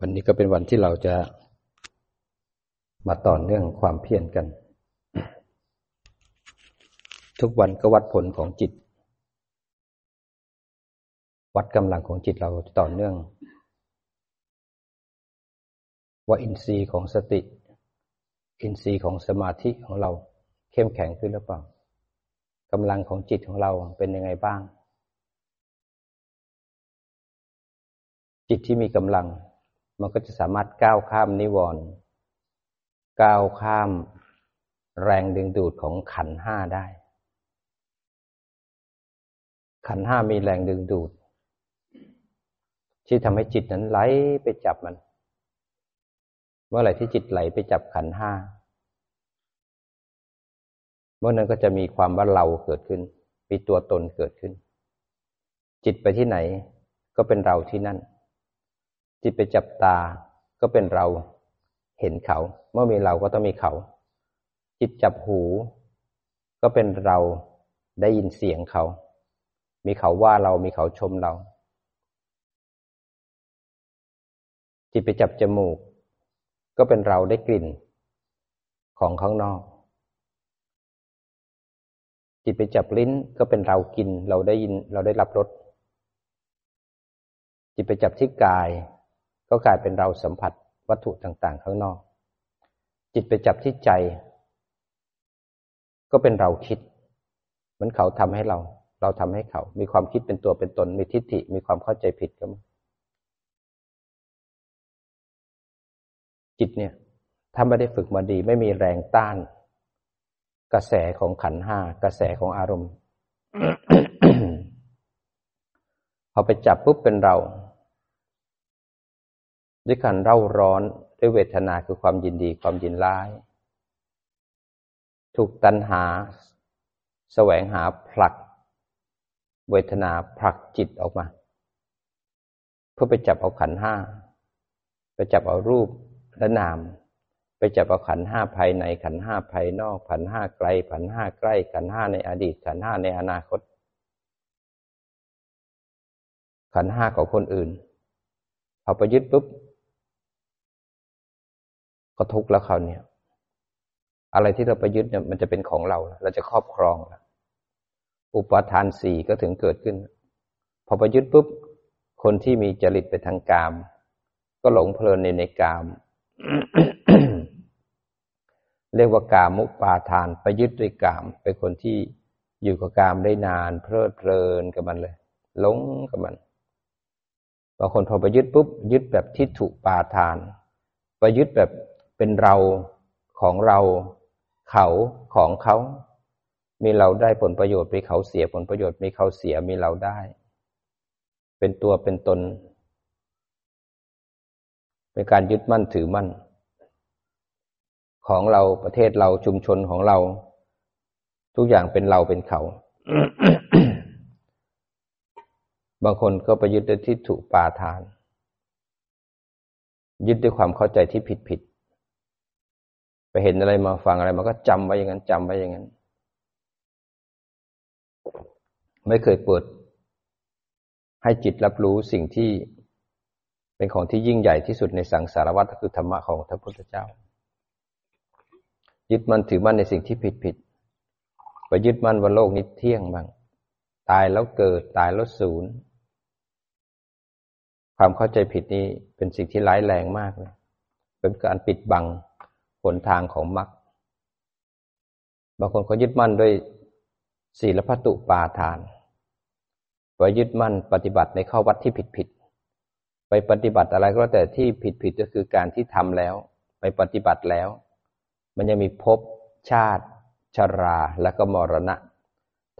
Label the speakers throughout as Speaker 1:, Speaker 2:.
Speaker 1: วันนี้ก็เป็นวันที่เราจะมาต่อเนื่องความเพียรกัน ทุกวันก็วัดผลของจิต วัดกำลังของจิตเราต่อเนื่อง ว่าอินทรีย์ของสติ อินทรีย์ของสมาธิของเราเข้มแข็งขึ้นหรือเปล่ากำลังของจิตของเราเป็นยังไงบ้าง จิตที่มีกำลัง มันก็จะสามารถก้าวข้ามนิวรณ์ก้าวข้ามแรงดึงดูดของขันห้าได้ ขันห้ามีแรงดึงดูด ที่ทำให้จิตนั้นไหลไปจับมัน เมื่อไหร่ที่จิตไหลไปจับขันห้าเมื่อนั้นก็จะมีความว่าเราเกิดขึ้น มีตัวตนเกิดขึ้น จิตไปที่ไหนก็เป็นเราที่นั่น จิตไปจับตาก็เป็นเราเห็นเขา เมื่อมีเราก็ต้องมีเขา จิตจับหู ก็เป็นเราได้ยินเสียงเขา มีเขาว่าเรามีเขาชมเรา จิตไปจับจมูก ก็เป็นเราได้กลิ่น ของข้างนอก จิตไปจับลิ้นก็เป็นเรากิน เราได้ยินเราได้รับรสจิตไปจับที่กาย ก็กลายเป็นเราสัมผัสวัตถุต่างๆ ข้างนอก จิตไปจับที่ใจ ก็เป็นเราคิด เหมือนเขาทำให้เรา เราทำให้เขา มีความคิดเป็นตัวเป็นตน มีทิฏฐิ มีความเข้าใจผิดก็มจิตเนี่ยถ้าไม่ได้ฝึกมาดี ไม่มีแรงต้าน กระแสของขันห้ากระแสของอารมณ์พอไปจับปุ๊บเป็นเรา ด้วยการเร่าร้อนด้วยเวทนาคือความยินดีความยินร้าย ถูกตัณหาแสวงหาผลัก เวทนาผลักจิตออกมา เพื่อไปจับเอาขันห้าไปจับเอารูปและนาม ไปจับเอาขันห้าภายในขันห้าภายนอกขันห้าไกลขันห้าใกล้ขันห้าในอดีตขันห้าในอนาคต ขันห้าของคนอื่นพอไปยึดปุ๊บ ก็ทุกข์แล้วคราวนี้อะไรที่เราไปยึดเนี่ยมันจะเป็นของเรา เราจะครอบครองแล้วอุปทานสี่ก็ถึงเกิดขึ้น พอไปยึดปุ๊บ คนที่มีจริตไปทางกาม ก็หลงเพลินในในกาม เรียกว่ากามุปาทานไปยึดด้วยกาม เป็นคนที่อยู่กับกามได้นาน เพลิดเพลินกับมันเลยหลงกับมันบางคนพอไปยึดปุ๊บยึดแบบทิฏฐุปาทานไปยึดแบบ เป็นเราของเรา เขาของเขา มีเราได้ผลประโยชน์มีเขาเสียผลประโยชน์มีเขาเสียมีเราได้ เป็นตัวเป็นตน เป็นการยึดมั่นถือมั่น ของเราประเทศเราชุมชนของเรา ทุกอย่างเป็นเราเป็นเขา บางคนก็ไปยึดด้วยที่ถูกปาทาน ยึดด้วยความเข้าใจที่ผิดผิด ไปเห็นอะไรมาฟังอะไรมันก็จำไว้อย่างนั้นจำไว้อย่างนั้น ไม่เคยเปิด ให้จิตรับรู้สิ่งที่เป็นของที่ยิ่งใหญ่ที่สุดในสังสารวัฏคือธรรมะของพระพุทธเจ้า ยึดมั่นถือมั่นในสิ่งที่ผิดผิดไปยึดมั่นว่าโลกนี้เที่ยงบ้างตายแล้วเกิดตายแล้วศูนย์ความเข้าใจผิดนี้เป็นสิ่งที่ร้ายแรงมากเลยเป็นการปิดบัง หนทางของมรรคบางคนเขายึดมั่นด้วยศีลพัตุปาทานไปยึดมั่นปฏิบัติในข้อวัดที่ผิดผิดไปปฏิบัติอะไรก็แต่ที่ผิดผิดก็คือการที่ทำแล้ว ไปปฏิบัติแล้ว มันยังมีภพชาติ ชราและก็มรณะ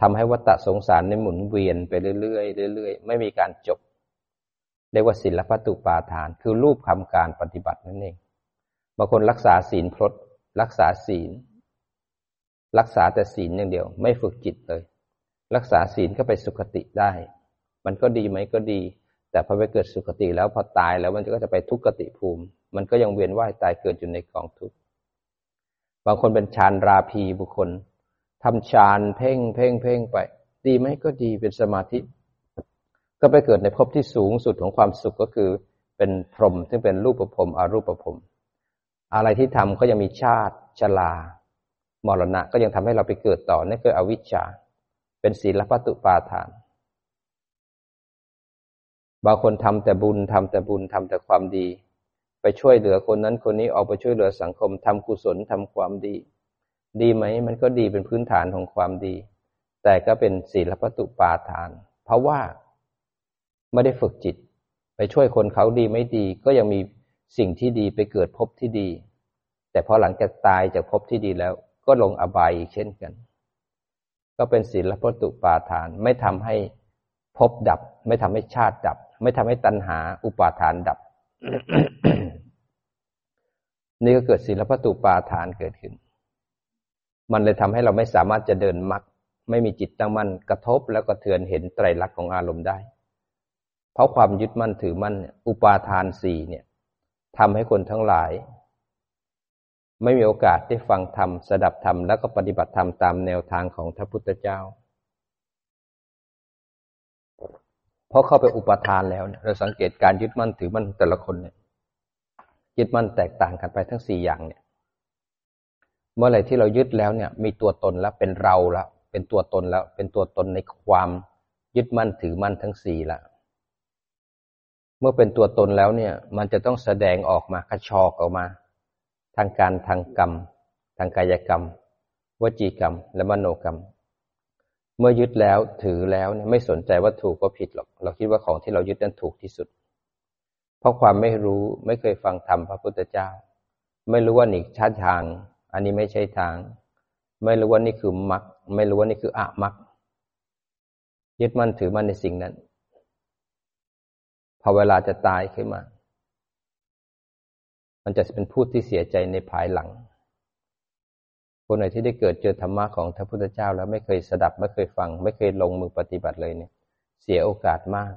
Speaker 1: ทำให้วัฏสงสารในหมุนเวียนไปเรื่อยๆเรื่อยๆไม่มีการจบเรียกว่าศีลพัตุปาทาน คือรูปคำการปฏิบัตินั่นเอง บางคนรักษาศีลพรตรักษาศีล รักษาแต่ศีลอย่างเดียว ไม่ฝึกจิตเลย รักษาศีลก็ไปสุคติได้ มันก็ดีไหมก็ดี แต่พอไปเกิดสุคติแล้วพอตายแล้วมันก็จะไปทุกขติภูมิ มันก็ยังเวียนว่ายตายเกิดอยู่ในกองทุกข์บางคนเป็นฌานราพีบุคคลทำฌานเพ่งเพ่งเพ่งไป ดีไหมก็ดีเป็นสมาธิ ก็ไปเกิดในภพที่สูงสุดของความสุขก็คือเป็นพรหมซึ่งเป็นรูปประพรมอารูปประพรม อะไรที่ทำก็ยังมีชาติชรามรณะก็ยังทำให้เราไปเกิดต่อนั่นคืออวิชชา เป็นศีลปัตุปาทาน บางคนทำแต่บุญทำแต่บุญทำแต่ความดี ไปช่วยเหลือคนนั้นคนนี้ออกไปช่วยเหลือสังคมทำกุศลทำความดี ดีไหมมันก็ดีเป็นพื้นฐานของความดี แต่ก็เป็นศีลปัตุปาทาน เพราะว่าไม่ได้ฝึกจิต ไปช่วยคนเขาดีไม่ดีก็ยังมี สิ่งที่ดีไปเกิดพบที่ดี แต่พอหลังจากตายจากพบที่ดีแล้ว ก็ลงอบายอีกเช่นกัน ก็เป็นศีลพตุปาทาน ไม่ทำให้พบดับ ไม่ทำให้ชาติดับ ไม่ทำให้ตัณหาอุปาทานดับ นี่ก็เกิดศีลพตุปาทานเกิดขึ้น มันเลยทำให้เราไม่สามารถจะเดินมรรคไม่มีจิตตั้งมั่นกระทบแล้วก็เทือนเห็นไตรลักษณ์ของอารมณ์ได้ เพราะความยึดมั่นถือมั่นอุปาทานสี่เนี่ย ทำให้คนทั้งหลาย ไม่มีโอกาสได้ฟังธรรมสดับธรรมแล้วก็ปฏิบัติธรรมตามแนวทางของพระพุทธเจ้า เพราะเข้าไปอุปทานแล้วเนี่ยเราสังเกตการยึดมั่นถือมั่นแต่ละคนเนี่ยยึดมั่นแตกต่างกันไปทั้งสี่อย่างเนี่ย เมื่อไหร่ที่เรายึดแล้วเนี่ย มีตัวตนแล้วเป็นเราแล้วเป็นตัวตนแล้ว เป็นตัวตนในความยึดมั่นถือมั่นทั้งสี่แล้ว มื่อเป็นตัวตนแล้วเนี่ย มันจะต้องแสดงออกมากระชอกออกมา ทางการทางกรรม ทางกายกรรม วจีกรรม และมโนกรรม เมื่อยึดแล้วถือแล้วเนี่ยไม่สนใจว่าถูกก็ผิดหรอก เราคิดว่าของที่เรายึดนั้นถูกที่สุด เพราะความไม่รู้ไม่เคยฟังธรรมพระพุทธเจ้า ไม่รู้ว่านี่ชาติทาง อันนี้ไม่ใช่ทาง ไม่รู้ว่านี่คือมรรคไม่รู้ว่านี่คืออะมรรคยึดมั่นถือมั่นในสิ่งนั้น พอเวลาจะตายขึ้นมา มันจะเป็นผู้ที่เสียใจในภายหลัง คนไหนที่ได้เกิดเจอธรรมะของพระพุทธเจ้า แล้วไม่เคยสดับไม่เคยฟัง ไม่เคยลงมือปฏิบัติเลยเนี่ย เสียโอกาสมาก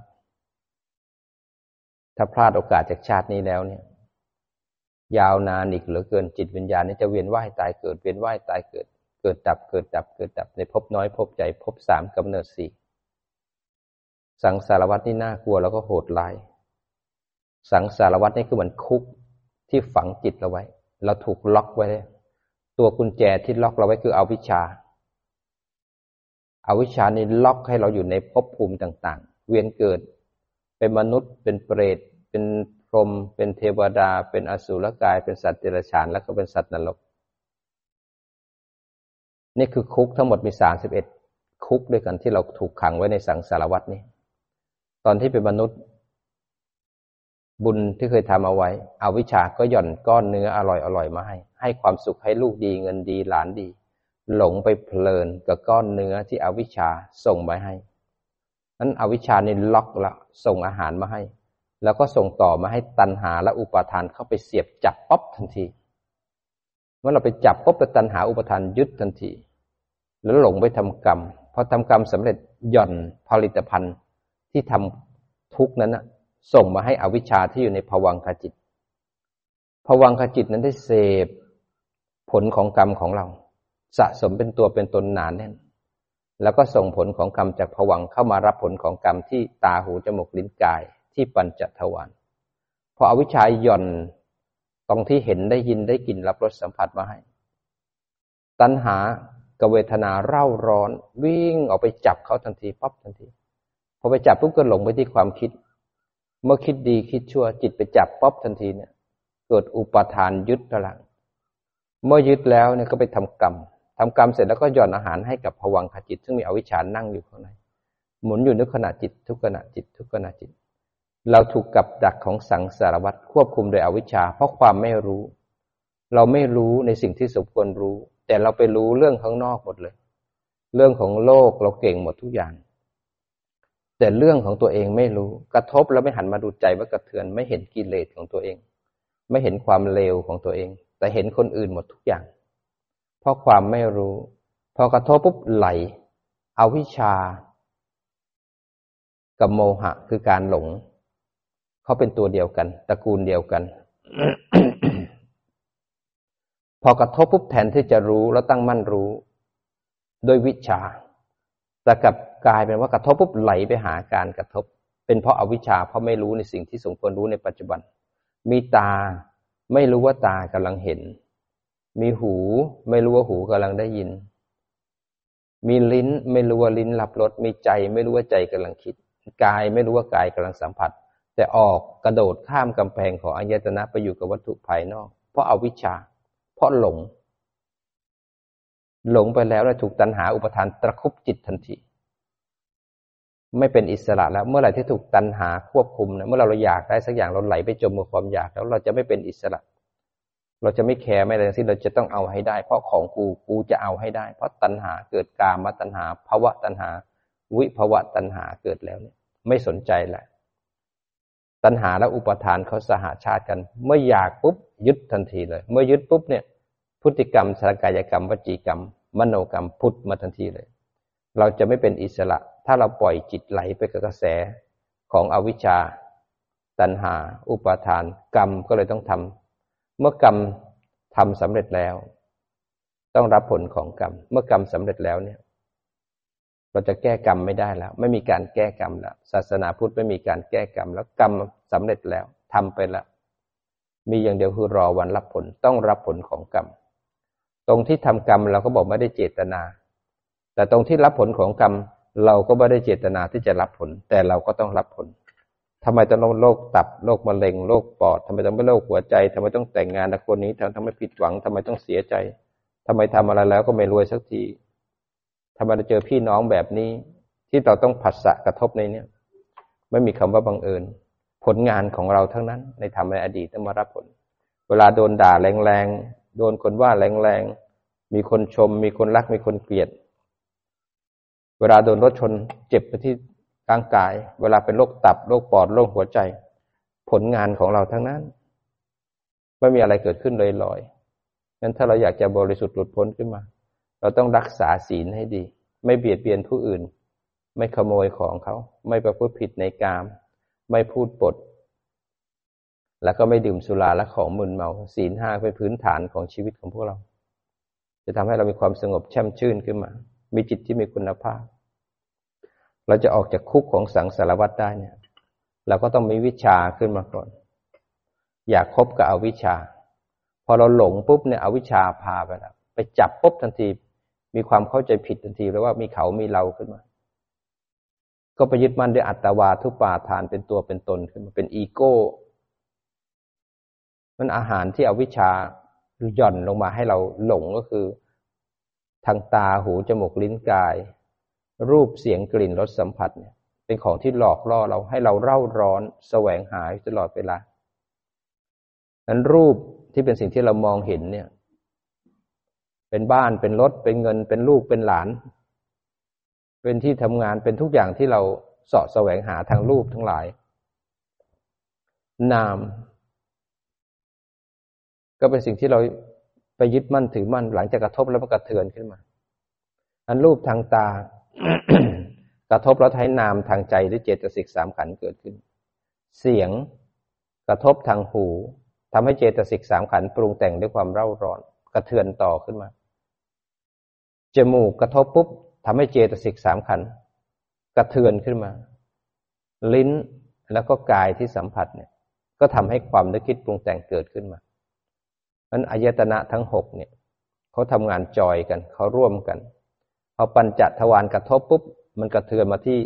Speaker 1: ถ้าพลาดโอกาสจากชาตินี้แล้วเนี่ย ยาวนานอีกเหลือเกินจิตวิญญาณนี่จะเวียนว่ายตายเกิดเวียนว่ายตายเกิด เกิดดับเกิดดับเกิดดับในภพน้อยภพใหญ่ภพสามกำเนิดสี่ สังสารวัตนี่น่ากลัวแล้วก็โหดร้าย สังสารวัตนี่คือเหมือนคุกที่ฝังจิตเราไว้ เราถูกล็อกไว้ ตัวกุญแจที่ล็อกเราไว้คืออวิชชาอาวิชชานี่ล็อกให้เราอยู่ในภพภูมิต่างๆ เวียนเกิด เป็นมนุษย์ เป็นเปรต เป็นพรหม เป็นเทวดา เป็นอสุรกาย เป็นสัตว์เดรัจฉาน แล้วก็เป็นสัตว์นรก นี่คือคุกทั้งหมดมีสามสิบเอ็ดคุกด้วยกันที่เราถูกขังไว้ในสังสารวัตนี้ ตอนที่เป็นมนุษย์ บุญที่เคยทำเอาไว้เอาวิชาก็หย่อนก้อนเนื้ออร่อยอร่อยมาให้ ให้ความสุขให้ลูกดีเงินดีหลานดี หลงไปเพลินกับก้อนเนื้อที่อวิชาส่งมาให้นั้นอวิชานี่ล็อกละส่งอาหารมาให้ แล้วก็ส่งต่อมาให้ตันหาและอุปาทานเข้าไปเสียบจับป๊อบทันทีเมื่อเราไปจับป๊อบไปตันหาอุปทานยึดทันที แล้วหลงไปทำกรรมพอทำกรรมสำเร็จหย่อนผลิตภัณฑ์ ที่ทำทุกนั้นนะส่งมาให้อวิชชาที่อยู่ในภวังคจิตภวังคจิตนั้นได้เสพผลของกรรมของเรา สะสมเป็นตัวเป็นตนหนานแน่น แล้วก็ส่งผลของกรรมจากภวังเข้ามารับผลของกรรมที่ตาหูจมูกลิ้นกายที่ปัญจทวารพออวิชชาหย่อนตรงที่เห็นได้ยินได้กลิ่นรับรสสัมผัสมาให้ ตัณหากเวทนาเร่าร้อนวิ่งออกไปจับเขาทันทีปั๊บทันที อไปจับปุ๊บก็หลงไปที่ความคิด เมื่อคิดดีคิดชั่ว จิตไปจับป๊อบทันทีเนี่ย เกิดอุปทานยึดพลังเมื่อยึดแล้วเนี่ยก็ไปทำกรรมทำกรรมเสร็จแล้วก็หย่อนอาหารให้กับผวังขจิต ซึ่งมีอวิชชานั่งอยู่ข้างในหมุนอยู่ในขณะจิตทุกขณะจิตทุกขณะจิต เราถูกกับดักของสังสารวัตรควบคุมโดยอวิชชา เพราะความไม่รู้ เราไม่รู้ในสิ่งที่สมควรรู้ แต่เราไปรู้เรื่องข้างนอกหมดเลย เรื่องของโลกเราเก่งหมดทุกอย่าง แต่เรื่องของตัวเองไม่รู้กระทบแล้วไม่หันมาดูใจว่ากระเทือนไม่เห็นกิเลสของตัวเอง ไม่เห็นความเลวของตัวเอง แต่เห็นคนอื่นหมดทุกอย่าง เพราะความไม่รู้ พอกระทบปุ๊บไหล เอาวิชา กับโมหะคือการหลง เขาเป็นตัวเดียวกันตระกูลเดียวกัน พอกระทบปุ๊บแทนที่จะรู้แล้วตั้งมั่นรู้โดยวิชา แต่กับกลายเป็นว่ากระทบปุ๊บไหลไปหาการกระทบ เป็นเพราะอาวิชชาเพราะไม่รู้ในสิ่งที่สมควรรู้ในปัจจุบัน มีตาไม่รู้ว่าตากำลังเห็น มีหูไม่รู้ว่าหูกำลังได้ยิน มีลิ้นไม่รู้ว่าลิ้นรับรสมีใจไม่รู้ว่าใจกำลังคิดกายไม่รู้ว่ากายกำลังสัมผัส แต่ออกกระโดดข้ามกำแพงของอายตนะไปอยู่กับวัตถุภายนอก เพราะอาวิชชา เพราะหลง หลงไปแล้วแล้วถูกตัณหาอุปทานตะคุบจิตทันที ไม่เป็นอิสระแล้ว เมื่อไหร่ที่ถูกตัณหาควบคุมนะเมื่อเราเราอยากได้สักอย่างเราไหลไปจมกับความอยากแล้วเราจะไม่เป็นอิสระ เราจะไม่แคร์ไม่อะไรทั้งสิ้นเราจะต้องเอาให้ได้ เพราะของกูกูจะเอาให้ได้ เพราะตัณหาเกิดกามตัณหาภาวะตัณหา วิภาวะตัณหาเกิดแล้วเนี่ย ไม่สนใจแหละตัณหาและอุปทานเขาสหาชาติกัน เมื่ออยากปุ๊บยึดทันทีเลย เมื่อยึดปุ๊บเนี่ย พฤติกรรมสารกายกรรม วจีกรรม มโนกรรมพุทธมาทันทีเลย เราจะไม่เป็นอิสระ ถ้าเราปล่อยจิตไหลไปกับกระแสของอวิชชา ตัณหา อุปาทาน กรรมก็เลยต้องทำเมื่อกรรมทำสำเร็จแล้ว ต้องรับผลของกรรม เมื่อกรรมสำเร็จแล้วเนี่ย เราจะแก้กรรมไม่ได้แล้ว ไม่มีการแก้กรรมแล้วศาสนาพุทธไม่มีการแก้กรรม แล้วกรรมสำเร็จแล้วทำไปแล้วมีอย่างเดียวคือรอวันรับผลต้องรับผลของกรรม ตรงที่ทำกรรมเราก็บอกไม่ได้เจตนา แต่ตรงที่รับผลของกรรมเราก็ไม่ได้เจตนาที่จะรับผล แต่เราก็ต้องรับผลทำไมต้องโรคตับโรคมะเร็งโรคปอดทำไมต้องไม่โรคหัวใจทำไมต้องแต่งงานกับคนนี้ทำทำไมผิดหวังทำไมต้องเสียใจทำไมทำอะไรแล้วก็ไม่รวยสักทีทำไมเราเจอพี่น้องแบบนี้ ที่เราต้องผัสสะกระทบในเนี้ยไม่มีคำว่าบังเอิญ ผลงานของเราทั้งนั้นในทำในอดีตต้องมารับผล เวลาโดนด่าแรง โดนคนว่าแรงๆ มีคนชม มีคนรัก มีคนเกลียด เวลาโดนรถชนเจ็บไปที่ร่างกาย เวลาเป็นโรคตับ โรคปอด โรคหัวใจ ผลงานของเราทั้งนั้น ไม่มีอะไรเกิดขึ้นเลยลอยงั้นถ้าเราอยากจะบริสุทธิ์หลุดพ้นขึ้นมา เราต้องรักษาศีลให้ดี ไม่เบียดเบียนผู้อื่น ไม่ขโมยของเขา ไม่ประพฤติผิดในกาม ไม่พูดปด แล้วก็ไม่ดื่มสุราและของมึนเมา ศีลห้าเป็นพื้นฐานของชีวิตของพวกเรา จะทำให้เรามีความสงบแช่มชื่นขึ้นมา มีจิตที่มีคุณภาพ เราจะออกจากคุกของสังสารวัตได้เนี่ย เราก็ต้องมีวิชาขึ้นมาก่อน อยากคบกับอวิชา พอเราหลงปุ๊บเนี่ยอวิชาพาไปแล้วไปจับปุ๊บทันที มีความเข้าใจผิดทันทีแล้วว่ามีเขามีเราขึ้นมา ก็ไปยึดมั่นด้วยอัตวาทุปาทานเป็นตัวเป็นตนขึ้นมาเป็นอีโก้ มันอาหารที่อวิชชาหย่อนลงมาให้เราหลงก็คือ ทางตาหูจมูกลิ้นกาย รูปเสียงกลิ่นรสสัมผัสเนี่ย เป็นของที่หลอกล่อเราให้เราเร่าร้อนแสวงหาตลอดเวลานั้นรูปที่เป็นสิ่งที่เรามองเห็นเนี่ย เป็นบ้านเป็นรถเป็นเงินเป็นลูกเป็นหลาน เป็นที่ทำงานเป็นทุกอย่างที่เราสาะแสวงหาทางรูปทั้งหลาย นาม ก็เป็นสิ่งที่เราไปยึดมั่นถือมั่นหลังจากกระทบแล้วมันกระเทือนขึ้นมา อันรูปทางตา กระทบแล้วใช้นามทางใจหรือเจตสิกสามขันเกิดขึ้น เสียงกระทบทางหูทำให้เจตสิกสามขันปรุงแต่งด้วยความเร่าร้อน กระเทือนต่อขึ้นมา จมูกกระทบปุ๊บทำให้เจตสิกสามขันกระเทือนขึ้นมา ลิ้นแล้วก็กายที่สัมผัสเนี่ย ก็ทำให้ความนึกคิดปรุงแต่งเกิดขึ้นมา นั้นอายตนะทั้งหกเนี่ยเขาทำงานจอยกันเขาร่วมกันพอปัญจทวารกระทบปุ๊บมันกระเทือนมาที่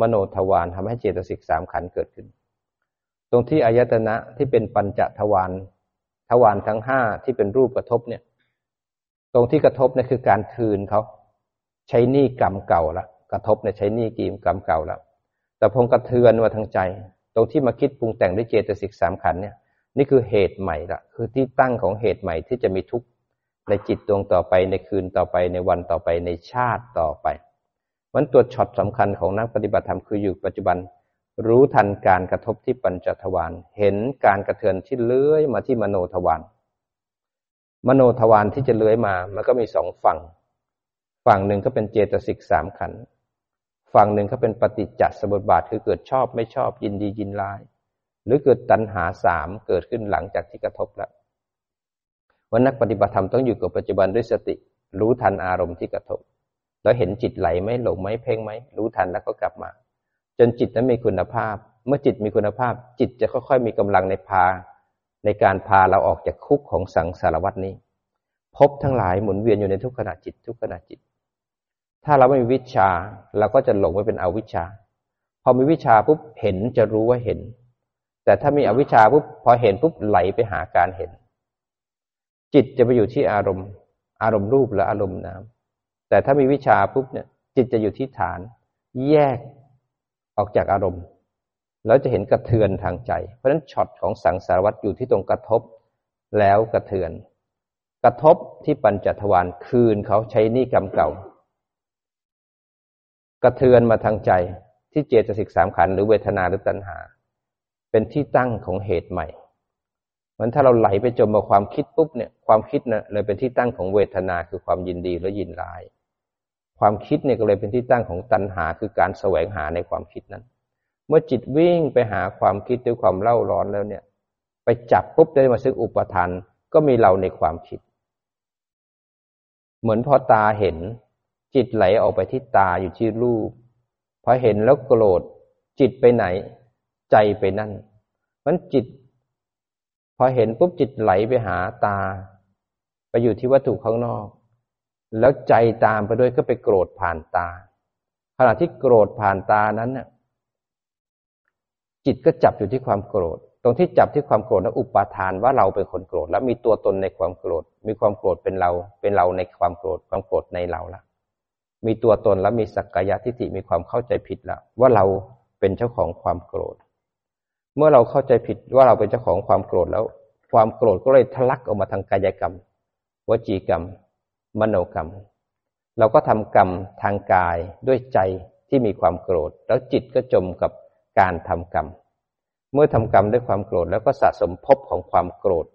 Speaker 1: มโนทวารทำให้เจตสิกสามขันเกิดขึ้น ตรงที่อายตนะที่เป็นปัญจทวารทวารทั้งห้าที่เป็นรูปกระทบเนี่ย ตรงที่กระทบเนี่ยคือการคืนเขาใช้หนี้กรรมเก่าละกระทบเนี่ยใช้หนี้กีมกรรมเก่าล้วแต่พงกระเทือนมาทางใจ ตรงที่มาคิดปรุงแต่งด้วยเจตสิกสามขันเนี่ย นี่คือเหตุใหม่ละคือที่ตั้งของเหตุใหม่ที่จะมีทุกข์ในจิตดวงต่อไปในคืนต่อไปในวันต่อไปในชาติต่อไปมันตัวช็อตสำคัญของนักปฏิบัติธรรมคืออยู่ปัจจุบันรู้ทันการกระทบที่ปัญจทวารเห็นการกระเทือนที่เลื้อยมาที่มโนทวารมโนทวารที่จะเลื้อยมา มันก็มีสองฝั่ง ฝั่งหนึ่งก็เป็นเจตสิกสามขัน ฝั่งหนึ่งก็เป็นปฏิจจสมุปบาทคือเกิดชอบไม่ชอบยินดียินร้าย หรือเกิดตัณหาสามเกิดขึ้นหลังจากที่กระทบแล้ววันนักปฏิบัติธรรมต้องอยู่กับปัจจุบันด้วยสติ รู้ทันอารมณ์ที่กระทบ แล้วเห็นจิตไหลไหมหลงไหมเพ่งไหมรู้ทันแล้วก็กลับมา จนจิตนั้นมีคุณภาพ เมื่อจิตมีคุณภาพ จิตจะค่อย ๆ มีกำลังในพา ในการพาเราออกจากคุกของสังสารวัตนี้ พบทั้งหลายหมุนเวียนอยู่ในทุกขณะจิตทุกขณะจิต ถ้าเราไม่มีวิชาเราก็จะหลงไปเป็นอวิชชา พอมีวิชาปุ๊บเห็นจะรู้ว่าเห็น แต่ถ้ามีอวิชชาปุ๊บพอเห็นปุ๊บไหลไปหาการเห็น จิตจะไปอยู่ที่อารมณ์ อารมณ์รูปและอารมณ์นามแต่ถ้ามีวิชาปุ๊บเนี่ย จิตจะอยู่ที่ฐาน แยกออกจากอารมณ์แล้วจะเห็นกระเทือนทางใจ เพราะฉะนั้นช็อตของสังสารวัตรอยู่ที่ตรงกระทบแล้วกระเทือน กระทบที่ปัญจทวารคืนเขาใช้นี่กรรมเก่า กระเทือนมาทางใจที่เจตสิกสามขันหรือเวทนาหรือตัณหา เป็นที่ตั้งของเหตุใหม่มันถ้าเราไหลไปจมมาความคิดปุ๊บเนี่ยความคิดน่ะเลยเป็นที่ตั้งของเวทนาคือความยินดีและยินร้าย ความคิดเนี่ยก็เลยเป็นที่ตั้งของตัณหาคือการแสวงหาในความคิดนั้น เมื่อจิตวิ่งไปหาความคิดด้วยความเล่าร้อนแล้วเนี่ย ไปจับปุ๊บได้มาซึ่งอุปทานก็มีเราในความคิด เหมือนพอตาเห็น จิตไหลออกไปที่ตาอยู่ที่รูปพอเห็นแล้วโกรธจิตไปไหน ใจไปนั่นมันจิต พอเห็นปุ๊บจิตไหลไปหาตา ไปอยู่ที่วัตถุข้างนอก แล้วใจตามไปด้วยก็ไปโกรธผ่านตา ขณะที่โกรธผ่านตานั้นน่ะจิตก็จับอยู่ที่ความโกรธ ตรงที่จับที่ความโกรธแล้วอุปาทานว่าเราเป็นคนโกรธ แล้วมีตัวตนในความโกรธ มีความโกรธเป็นเรา เป็นเราในความโกรธ ความโกรธในเราละมีตัวตนแล้วมีสักกายทิฏฐิมีความเข้าใจผิดล้วว่าเราเป็นเจ้าของความโกรธ มื่อเราเข้าใจผิดว่าเราเป็นเจ้าของความโกรธแล้ว ความโกรธก็เลยทะลักออกมาทางกายกรรม วจีกรรม มโนกรรม เราก็ทำกรรมทางกายด้วยใจที่มีความโกรธ แล้วจิตก็จมกับการทำกรรม เมื่อทำกรรมด้วยความโกรธแล้วก็สะสมภพของความโกรธ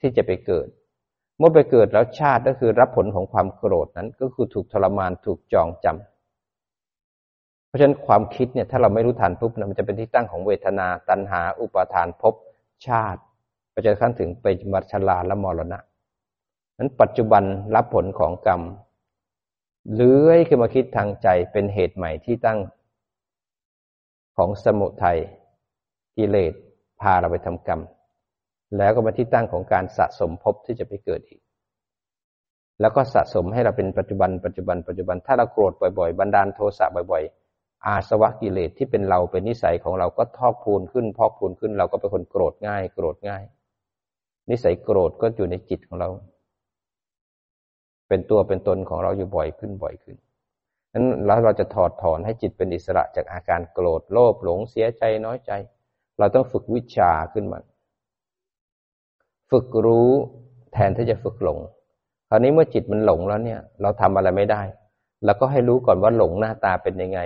Speaker 1: ที่จะไปเกิด เมื่อไปเกิดแล้วชาติก็คือรับผลของความโกรธนั้นก็คือถูกทรมานถูกจองจำ ราะฉะนั้นความคิดเนี่ยถ้าเราไม่รู้ทันปุ๊บมันจะเป็นที่ตั้งของเวทนา ตัณหา อุปาทานภพชาติไปจนขั้นถึงไปมัชลาและมรณะนั้นปัจจุบันรับผลของกรรมเลื้อยขึ้นมาคิดทางใจเป็นเหตุใหม่ที่ตั้งของสมุทัยกิเลสพาเราไปทำกรรม แล้วก็มาที่ตั้งของการสะสมภพที่จะไปเกิดอีก แล้วก็สะสมให้เราเป็นปัจจุบัน ปัจจุบัน ปัจจุบันถ้าเราโกรธบ่อยๆ บันดาลโทสะบ่อยๆ อาสวะกิเลสที่เป็นเราเป็นนิสัยของเราก็ทอกพูนขึ้น พอกพูนขึ้น เราก็เป็นคนโกรธง่าย โกรธง่าย นิสัยโกรธก็อยู่ในจิตของเรา เป็นตัวเป็นตนของเราอยู่บ่อยขึ้นบ่อยขึ้นนั้นแล้วเราจะถอดถอนให้จิตเป็นอิสระจากอาการโกรธโลภหลงเสียใจน้อยใจ เราต้องฝึกวิชาขึ้นมา ฝึกรู้แทนที่จะฝึกหลง คราวนี้เมื่อจิตมันหลงแล้วเนี่ย เราทำอะไรไม่ได้เราก็ให้รู้ก่อนว่าหลงหน้าตาเป็นยังไง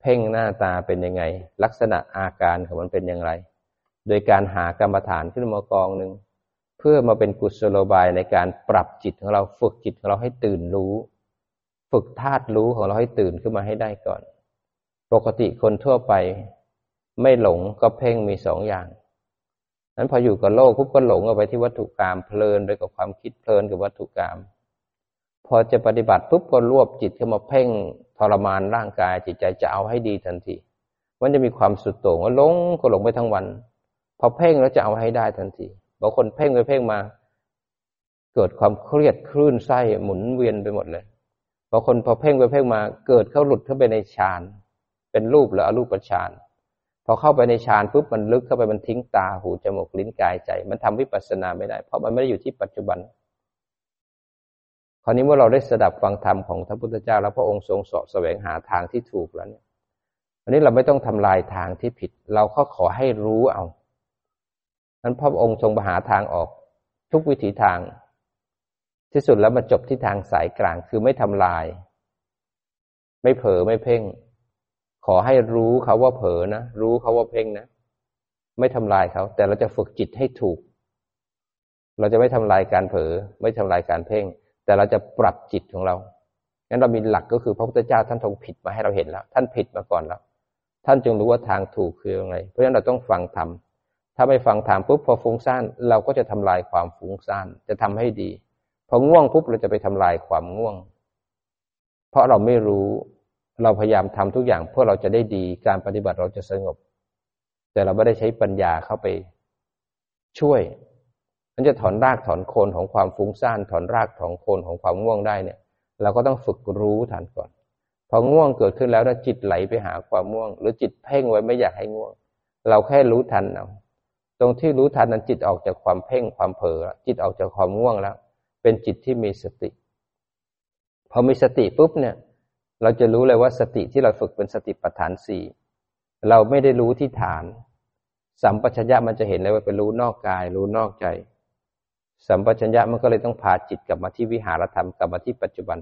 Speaker 1: เพ่งหน้าตาเป็นยังไง ลักษณะอาการของมันเป็นอย่างไร โดยการหากรรมฐานขึ้นมากองหนึ่งเพื่อมาเป็นกุศโลบายในการปรับจิตของเราฝึกจิตของเราให้ตื่นรู้ ฝึกธาตุรู้ของเราให้ตื่นขึ้นมาให้ได้ก่อน ปกติคนทั่วไป ไม่หลงก็เพ่งมีสองอย่างนั้นพออยู่กับโลกปุ๊บก็หลงเอาไปที่วัตถุกรรมเพลินไปกับความคิดเพลินกับวัตถุกรรมพอจะปฏิบัติปุ๊บก็รวบจิตเข้ามาเพ่ง ทรมานร่างกายจิตใจจะเอาให้ดีทันที มันจะมีความสุดโต่งว่าหลงก็หลงไปทั้งวัน พอเพ่งแล้วจะเอาให้ได้ทันทีบางคนเพ่งไปเพ่งมา เกิดความเครียดคลื่นไส้หมุนเวียนไปหมดเลยบางคนพอเพ่งไปเพ่งมาเกิดเข้าหลุดเข้าไปในฌานเป็นรูปหรืออรูปฌานพอเข้าไปในฌานปุ๊บมันลึกเข้าไปมันทิ้งตาหูจมูกลิ้นกายใจ มันทำวิปัสสนาไม่ได้ เพราะมันไม่ได้อยู่ที่ปัจจุบัน ราวนี้เมื่อเราได้สดับฟังธรรมของพระพุทธเจ้า แล้วพระองค์ทรงสอบแสวงหาทางที่ถูกแล้วเนี่ยอันนี้เราไม่ต้องทำลายทางที่ผิด เราก็ขอให้รู้เอานั้นพระองค์ทรงหาทางออกทุกวิถีทาง ที่สุดแล้วมาจบที่ทางสายกลางคือไม่ทำลาย ไม่เผลอไม่เพ่ง ขอให้รู้เขาว่าเผลอนะรู้เขาว่าเพ่งนะไม่ทำลายเขา แต่เราจะฝึกจิตให้ถูก เราจะไม่ทำลายการเผลอไม่ทำลายการเพ่ง แต่เราจะปรับจิตของเรางั้นเรามีหลักก็คือพระพุทธเจ้าท่านทรงผิดมาให้เราเห็นแล้ว ท่านผิดมาก่อนแล้ว ท่านจึงรู้ว่าทางถูกคือยังไง เพราะฉะนั้นเราต้องฟังธรรมถ้าไม่ฟังธรรมปุ๊บพอฟุ้งซ่านเราก็จะทำลายความฟุ้งซ่านจะทำให้ดี พอง่วงปุ๊บเราจะไปทำลายความง่วง เพราะเราไม่รู้เราพยายามทำทุกอย่างเพื่อเราจะได้ดีการปฏิบัติเราจะสงบ แต่เราไม่ได้ใช้ปัญญาเข้าไปช่วย มันจะถอนรากถอนโคนของความฟุ้งซ่านถอนรากถอนโคนของความง่วงได้เนี่ยเราก็ต้องฝึกรู้ทันก่อน พอง่วงเกิดขึ้นแล้วถ้าจิตไหลไปหาความง่วง หรือจิตเพ่งไว้ไม่อยากให้ง่วง เราแค่รู้ทันเอาตรงที่รู้ทันนั้นจิตออกจากความเพ่งความเผลอจิตออกจากความง่วงแล้ว เป็นจิตที่มีสติ พอมีสติปุ๊บเนี่ย เราจะรู้เลยว่าสติที่เราฝึกเป็นสติปัฏฐานสี่เราไม่ได้รู้ที่ฐาน สัมปชัญญะมันจะเห็นเลยว่าเป็นรู้นอกกาย รู้นอกใจ สัมปชัญญะมันก็เลยต้องพาจิตกลับมาที่วิหารธรรมกลับมาที่ปัจจุบัน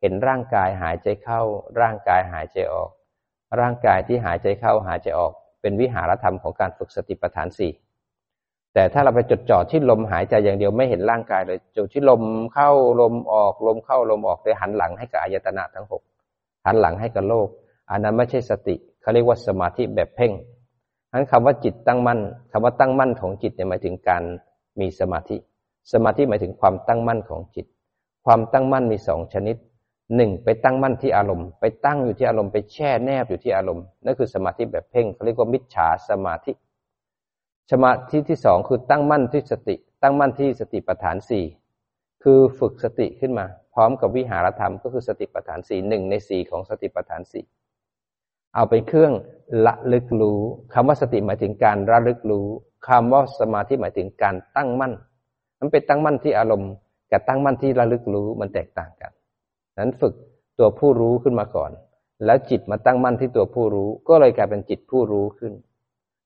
Speaker 1: เห็นร่างกายหายใจเข้า ร่างกายหายใจออก ร่างกายที่หายใจเข้าหายใจออก เป็นวิหารธรรมของการฝึกสติปัฏฐานสี่แต่ถ้าเราไปจดจ่อที่ลมหายใจอย่างเดียวไม่เห็นร่างกายเลยจดที่ลมเข้าลมออกลมเข้าลมออกเลยหันหลังให้กับอายตนะทั้งหกหันหลังให้กับโลก อันนั้นไม่ใช่สติเขาเรียกว่าสมาธิแบบเพ่งนั้นคำว่าจิตตั้งมั่นคำว่าตั้งมั่นของจิตเนี่ยหมายถึงการมีสมาธิ สมาธิหมายถึงความตั้งมั่นของจิต ความตั้งมั่นมีสองชนิดหนึ่งไปตั้งมั่นที่อารมณ์ ไปตั้งอยู่ที่อารมณ์ไปแช่แนบอยู่ที่อารมณ์นั่นคือสมาธิแบบเพ่งเขาเรียกว่ามิจฉาสมาธิ สมาธิที่สองคือตั้งมั่นที่สติ ตั้งมั่นที่สติปัฏฐานสี่คือฝึกสติขึ้นมา พร้อมกับวิหารธรรมก็คือสติปัฏฐานสี่หนึ่งในสี่ของสติปัฏฐานสี่เอาเป็นเครื่องละลึกรู้คำว่าสติหมายถึงการระลึกรู้คำว่าสมาธิหมายถึงการตั้งมั่น มันเป็นตั้งมั่นที่อารมณ์ กับตั้งมั่นที่ระลึกรู้มันแตกต่างกัน นั้นฝึกตัวผู้รู้ขึ้นมาก่อน แล้วจิตมาตั้งมั่นที่ตัวผู้รู้ ก็เลยกลายเป็นจิตผู้รู้ขึ้น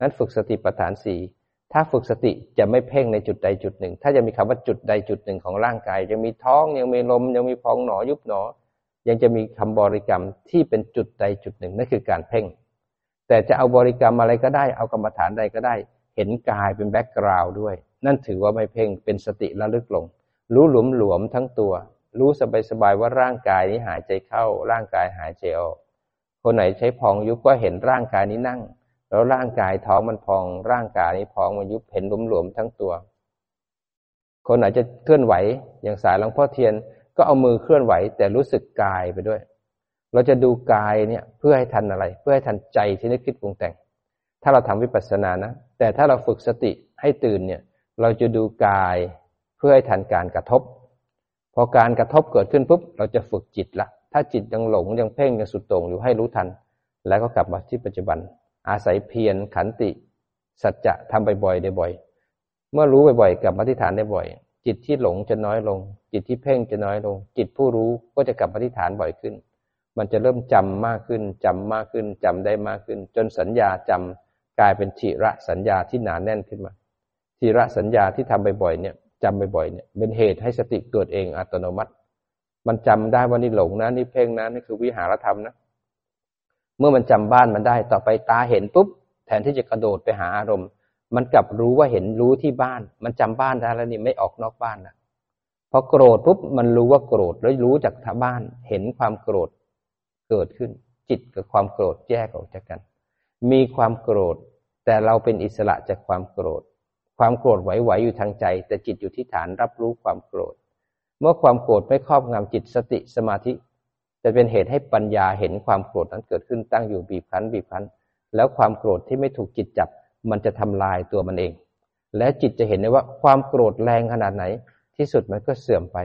Speaker 1: นั้นฝึกสติปัฏฐานสี่ถ้าฝึกสติจะไม่เพ่งในจุดใดจุดหนึ่ง ถ้าจะมีคำว่าจุดใดจุดหนึ่งของร่างกาย ยังมีท้องยังมีลม ยังมีพองหนอยุบหนอ ยังจะมีคำบริกรรมที่เป็นจุดใดจุดหนึ่งนั่นคือการเพ่ง แต่จะเอาบริกรรมอะไรก็ได้ เอากรรมฐานใดก็ได้ เห็นกายเป็นแบ็กกราวด์ด้วย นั่นถือว่าไม่เพ่งเป็นสติระลึกลง รู้หลวมหลวมทั้งตัว รู้สบายสบายว่าร่างกายนี้หายใจเข้า ร่างกายหายใจออก คนไหนใช้พองยุบก็เห็นร่างกายนี้นั่ง แล้วร่างกายท้องมันพอง ร่างกายนี้พองมันยุบเห็นหลวมหลวมทั้งตัว คนไหนจะเคลื่อนไหวอย่างสายหลวงพ่อเทียนก็เอามือเคลื่อนไหวแต่รู้สึกกายไปด้วย เราจะดูกายเนี่ยเพื่อให้ทันอะไร เพื่อให้ทันใจที่นึกคิดปรุงแต่ง ถ้าเราทำวิปัสสนานะ แต่ถ้าเราฝึกสติให้ตื่นเนี่ย เราจะดูกายเพื่อให้ทันการกระทบ พอการกระทบเกิดขึ้นปุ๊บเราจะฝึกจิตละ ถ้าจิตยังหลงยังเพ่งยังสุดโต่งอยู่ให้รู้ทัน แล้วก็กลับมาที่ปัจจุบัน อาศัยเพียรขันติ สัจจะทำบ่อยๆได้บ่อย เมื่อรู้บ่อยๆกลับมาที่ฐานได้บ่อย จิตที่หลงจะน้อยลง จิตที่เพ่งจะน้อยลง จิตผู้รู้ก็จะกลับมาที่ฐานบ่อยขึ้น มันจะเริ่มจำมากขึ้นจำมากขึ้นจำได้มากขึ้น จนสัญญาจำกลายเป็นฉิระสัญญาที่หนาแน่นขึ้นมา ทีระสัญญาที่ทำบ่อยๆเนี่ยจำบ่อยๆเนี่ยเป็นเหตุให้สติเกิดเองอัตโนมัติ มันจำได้ว่านี่หลงนะนี่เพ่งนะนี่คือวิหารธรรมนะเมื่อมันจำบ้านมันได้ต่อไปตาเห็นปุ๊บแทนที่จะกระโดดไปหาอารมณ์ มันกลับรู้ว่าเห็นรู้ที่บ้าน มันจำบ้านได้แล้วนี่ไม่ออกนอกบ้านนะพอโกรธปุ๊บมันรู้ว่าโกรธแล้วรู้จากทบ้านเห็นความโกรธเกิดขึ้น จิตกับความโกรธแยกออกจากกัน มีความโกรธ แต่เราเป็นอิสระจากความโกรธ ความโกรธไหวๆอยู่ทางใจ แต่จิตอยู่ที่ฐานรับรู้ความโกรธ เมื่อความโกรธไม่ครอบงำจิตสติสมาธิ จะเป็นเหตุให้ปัญญาเห็นความโกรธนั้นเกิดขึ้นตั้งอยู่บีบคั้นบีบคั้น แล้วความโกรธที่ไม่ถูกจิตจับ มันจะทำลายตัวมันเอง และจิตจะเห็นได้ว่าความโกรธแรงขนาดไหน ที่สุดมันก็เสื่อมไป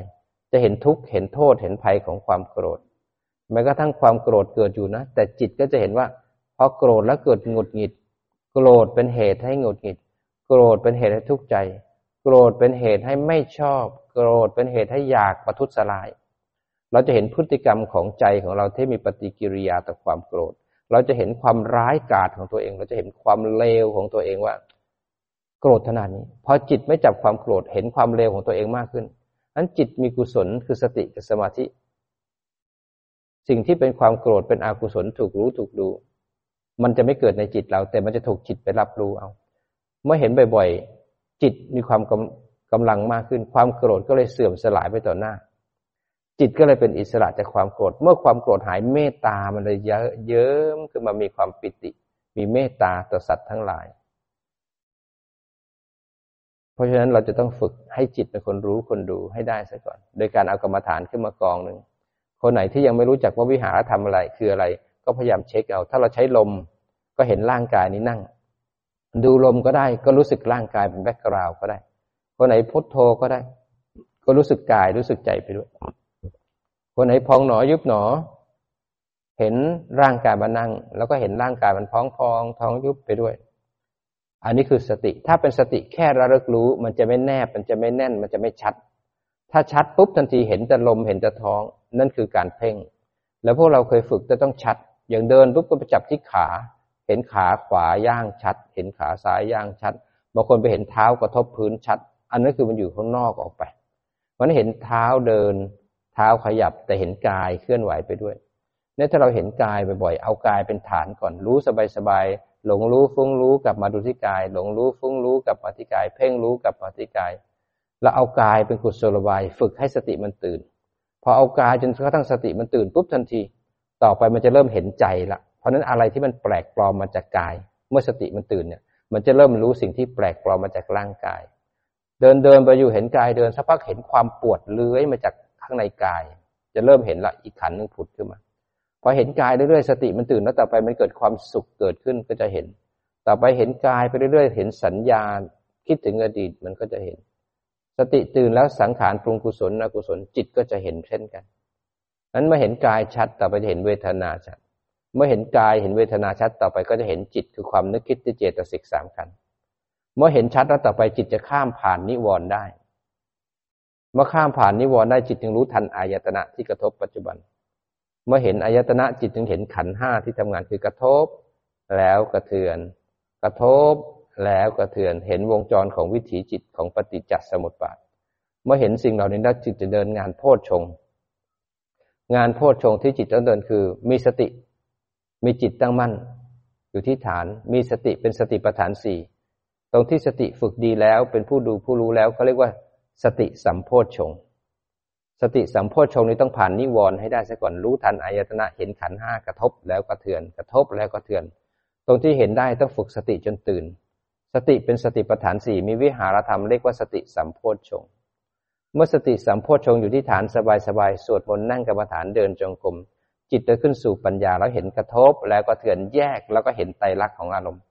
Speaker 1: จะเห็นทุกข์เห็นโทษเห็นภัยของความโกรธแม้กระทั่งความโกรธเกิดอยู่นะ แต่จิตก็จะเห็นว่าพอโกรธแล้วเกิดหงุดหงิด โกรธเป็นเหตุให้หงุดหงิด โกรธเป็นเหตุให้ทุกข์ใจ โกรธเป็นเหตุให้ไม่ชอบ โกรธเป็นเหตุให้อยากประทุษร้าย เราจะเห็นพฤติกรรมของใจของเราที่มีปฏิกิริยาต่อความโกรธ เราจะเห็นความร้ายกาจของตัวเอง เราจะเห็นความเลวของตัวเองว่า โกรธขนาดนี้พอจิตไม่จับความโกรธเห็นความเลวของตัวเองมากขึ้นนั้นจิตมีกุศลคือสติกับสมาธิ สิ่งที่เป็นความโกรธเป็นอกุศลถูกรู้ถูกดู มันจะไม่เกิดในจิตเรา แต่มันจะถูกจิตไปรับรู้เอา เมื่อเห็นบ่อยๆ จิตมีความกำกำลังมากขึ้น ความโกรธก็เลยเสื่อมสลายไปต่อหน้า จิตก็เลยเป็นอิสระจากความโกรธ เมื่อความโกรธหายเมตตามันเลยเยิ้มขึ้นมามีความปิติ มีเมตตาต่อสัตว์ทั้งหลาย เพราะฉะนั้นเราจะต้องฝึกให้จิตเป็นคนรู้คนดูให้ได้ซะก่อน โดยการเอากรรมฐานขึ้นมากองหนึ่งคนไหนที่ยังไม่รู้จักว่าวิหารทำอะไรคืออะไร ก็พยายามเช็คเอา ถ้าเราใช้ลมก็เห็นร่างกายนี้นั่ง ดูลมก็ได้ ก็รู้สึกร่างกายเป็นแบ็กกราวก็ได้คนไหนพุทโธก็ได้ ก็รู้สึกกายรู้สึกใจไปด้วย คนไหนพองหนอยุบหนอ เห็นร่างกายมานั่ง แล้วก็เห็นร่างกายมันพองพองท้องยุบไปด้วย อันนี้คือสติ ถ้าเป็นสติแค่ระลึกรู้ มันจะไม่แนบ มันจะไม่แน่น มันจะไม่ชัด ถ้าชัดปุ๊บทันทีเห็นแต่ลมเห็นแต่ท้อง นั่นคือการเพ่ง แล้วพวกเราเคยฝึกจะต้องชัด อย่างเดินปุ๊บก็ไปจับที่ขา เห็นขาขวาย่างชัด เห็นขาซ้ายย่างชัด บางคนไปเห็นเท้ากระทบพื้นชัด อันนั้นคือมันอยู่ข้างนอกออกไปมันเห็นเท้าเดิน เท้าขยับแต่เห็นกายเคลื่อนไหวไปด้วยเนี่ยถ้าเราเห็นกายบ่อยๆ เอากายเป็นฐานก่อนรู้สบายๆ หลงรู้ฟุ้งรู้กลับมาดูที่กาย หลงรู้ฟุ้งรู้กลับมาที่กาย เพ่งรู้กลับมาที่กาย แล้วเอากายเป็นกุศโลบายฝึกให้สติมันตื่น พอเอากายจนกระทั่งสติมันตื่นปุ๊บทันที ต่อไปมันจะเริ่มเห็นใจละ เพราะนั้นอะไรที่มันแปลกปลอมมาจากกาย เมื่อสติมันตื่นเนี่ย มันจะเริ่มรู้สิ่งที่แปลกปลอมมาจากร่างกาย เดินเดินไปอยู่เห็นกายเดินสักพักเห็นความปวดเลื้อยมาจากข้างในกาย จะเริ่มเห็นละอีกขันนึงผุดขึ้นมาพอเห็นกายเรื่อยๆสติมันตื่นแล้วต่อไปมันเกิดความสุขเกิดขึ้นก็จะเห็น ต่อไปเห็นกายไปเรื่อยๆ เห็นสัญญาณคิดถึงอดีตมันก็จะเห็น สติตื่นแล้วสังขารปรุงกุศลอกุศลจิตก็จะเห็นเช่นกันนั้นเมื่อเห็นกายชัดต่อไปจะเห็นเวทนาชัด เมื่อเห็นกายเห็นเวทนาชัดต่อไปก็จะเห็นจิตคือความนึกคิดที่เจตสิกสามขันเมื่อเห็นชัดแล้วต่อไปจิตจะข้ามผ่านนิวรณ์ได้ เมื่อข้ามผ่านนิวรณ์ได้จิตจึงรู้ทันอายตนะที่กระทบปัจจุบัน เมื่อเห็นอายตนะจิตจึงเห็นขันห้าที่ทำงานคือกระทบ แล้วกระเทือน กระทบแล้วกระเทือนเห็นวงจรของวิถีจิตของปฏิจจสมุปบาท เมื่อเห็นสิ่งเหล่านี้แล้วจิตจะเดินงานโพชฌงงานโพชฌงที่จิตต้องเดินคือ มีสติ มีจิตตั้งมั่น อยู่ที่ฐานมีสติเป็นสติปัฏฐานสี่ตรงที่สติฝึกดีแล้วเป็นผู้ดูผู้รู้แล้วเขาเรียกว่า สติสัมโพชฌงสติสัมโพชฌงนี้ต้องผ่านนิวรณ์ให้ได้ซะก่อนรู้ทันอายตนะเห็นขันห้ากระทบแล้วกระเทือน กระทบแล้วกระเทือน ตรงที่เห็นได้ต้องฝึกสติจนตื่น สติเป็นสติปัฏฐานสี่มีวิหารธรรมเรียกว่าสติสัมโพชฌงเมื่อสติสัมโพชฌงอยู่ที่ฐานสบายๆสวดมนต์นั่งกรรมฐานเดินจงกรม จิตจะขึ้นสู่ปัญญาแล้วเห็นกระทบแล้วก็เถือนแยกแล้วก็เห็นไตรลักษณ์ของอารมณ์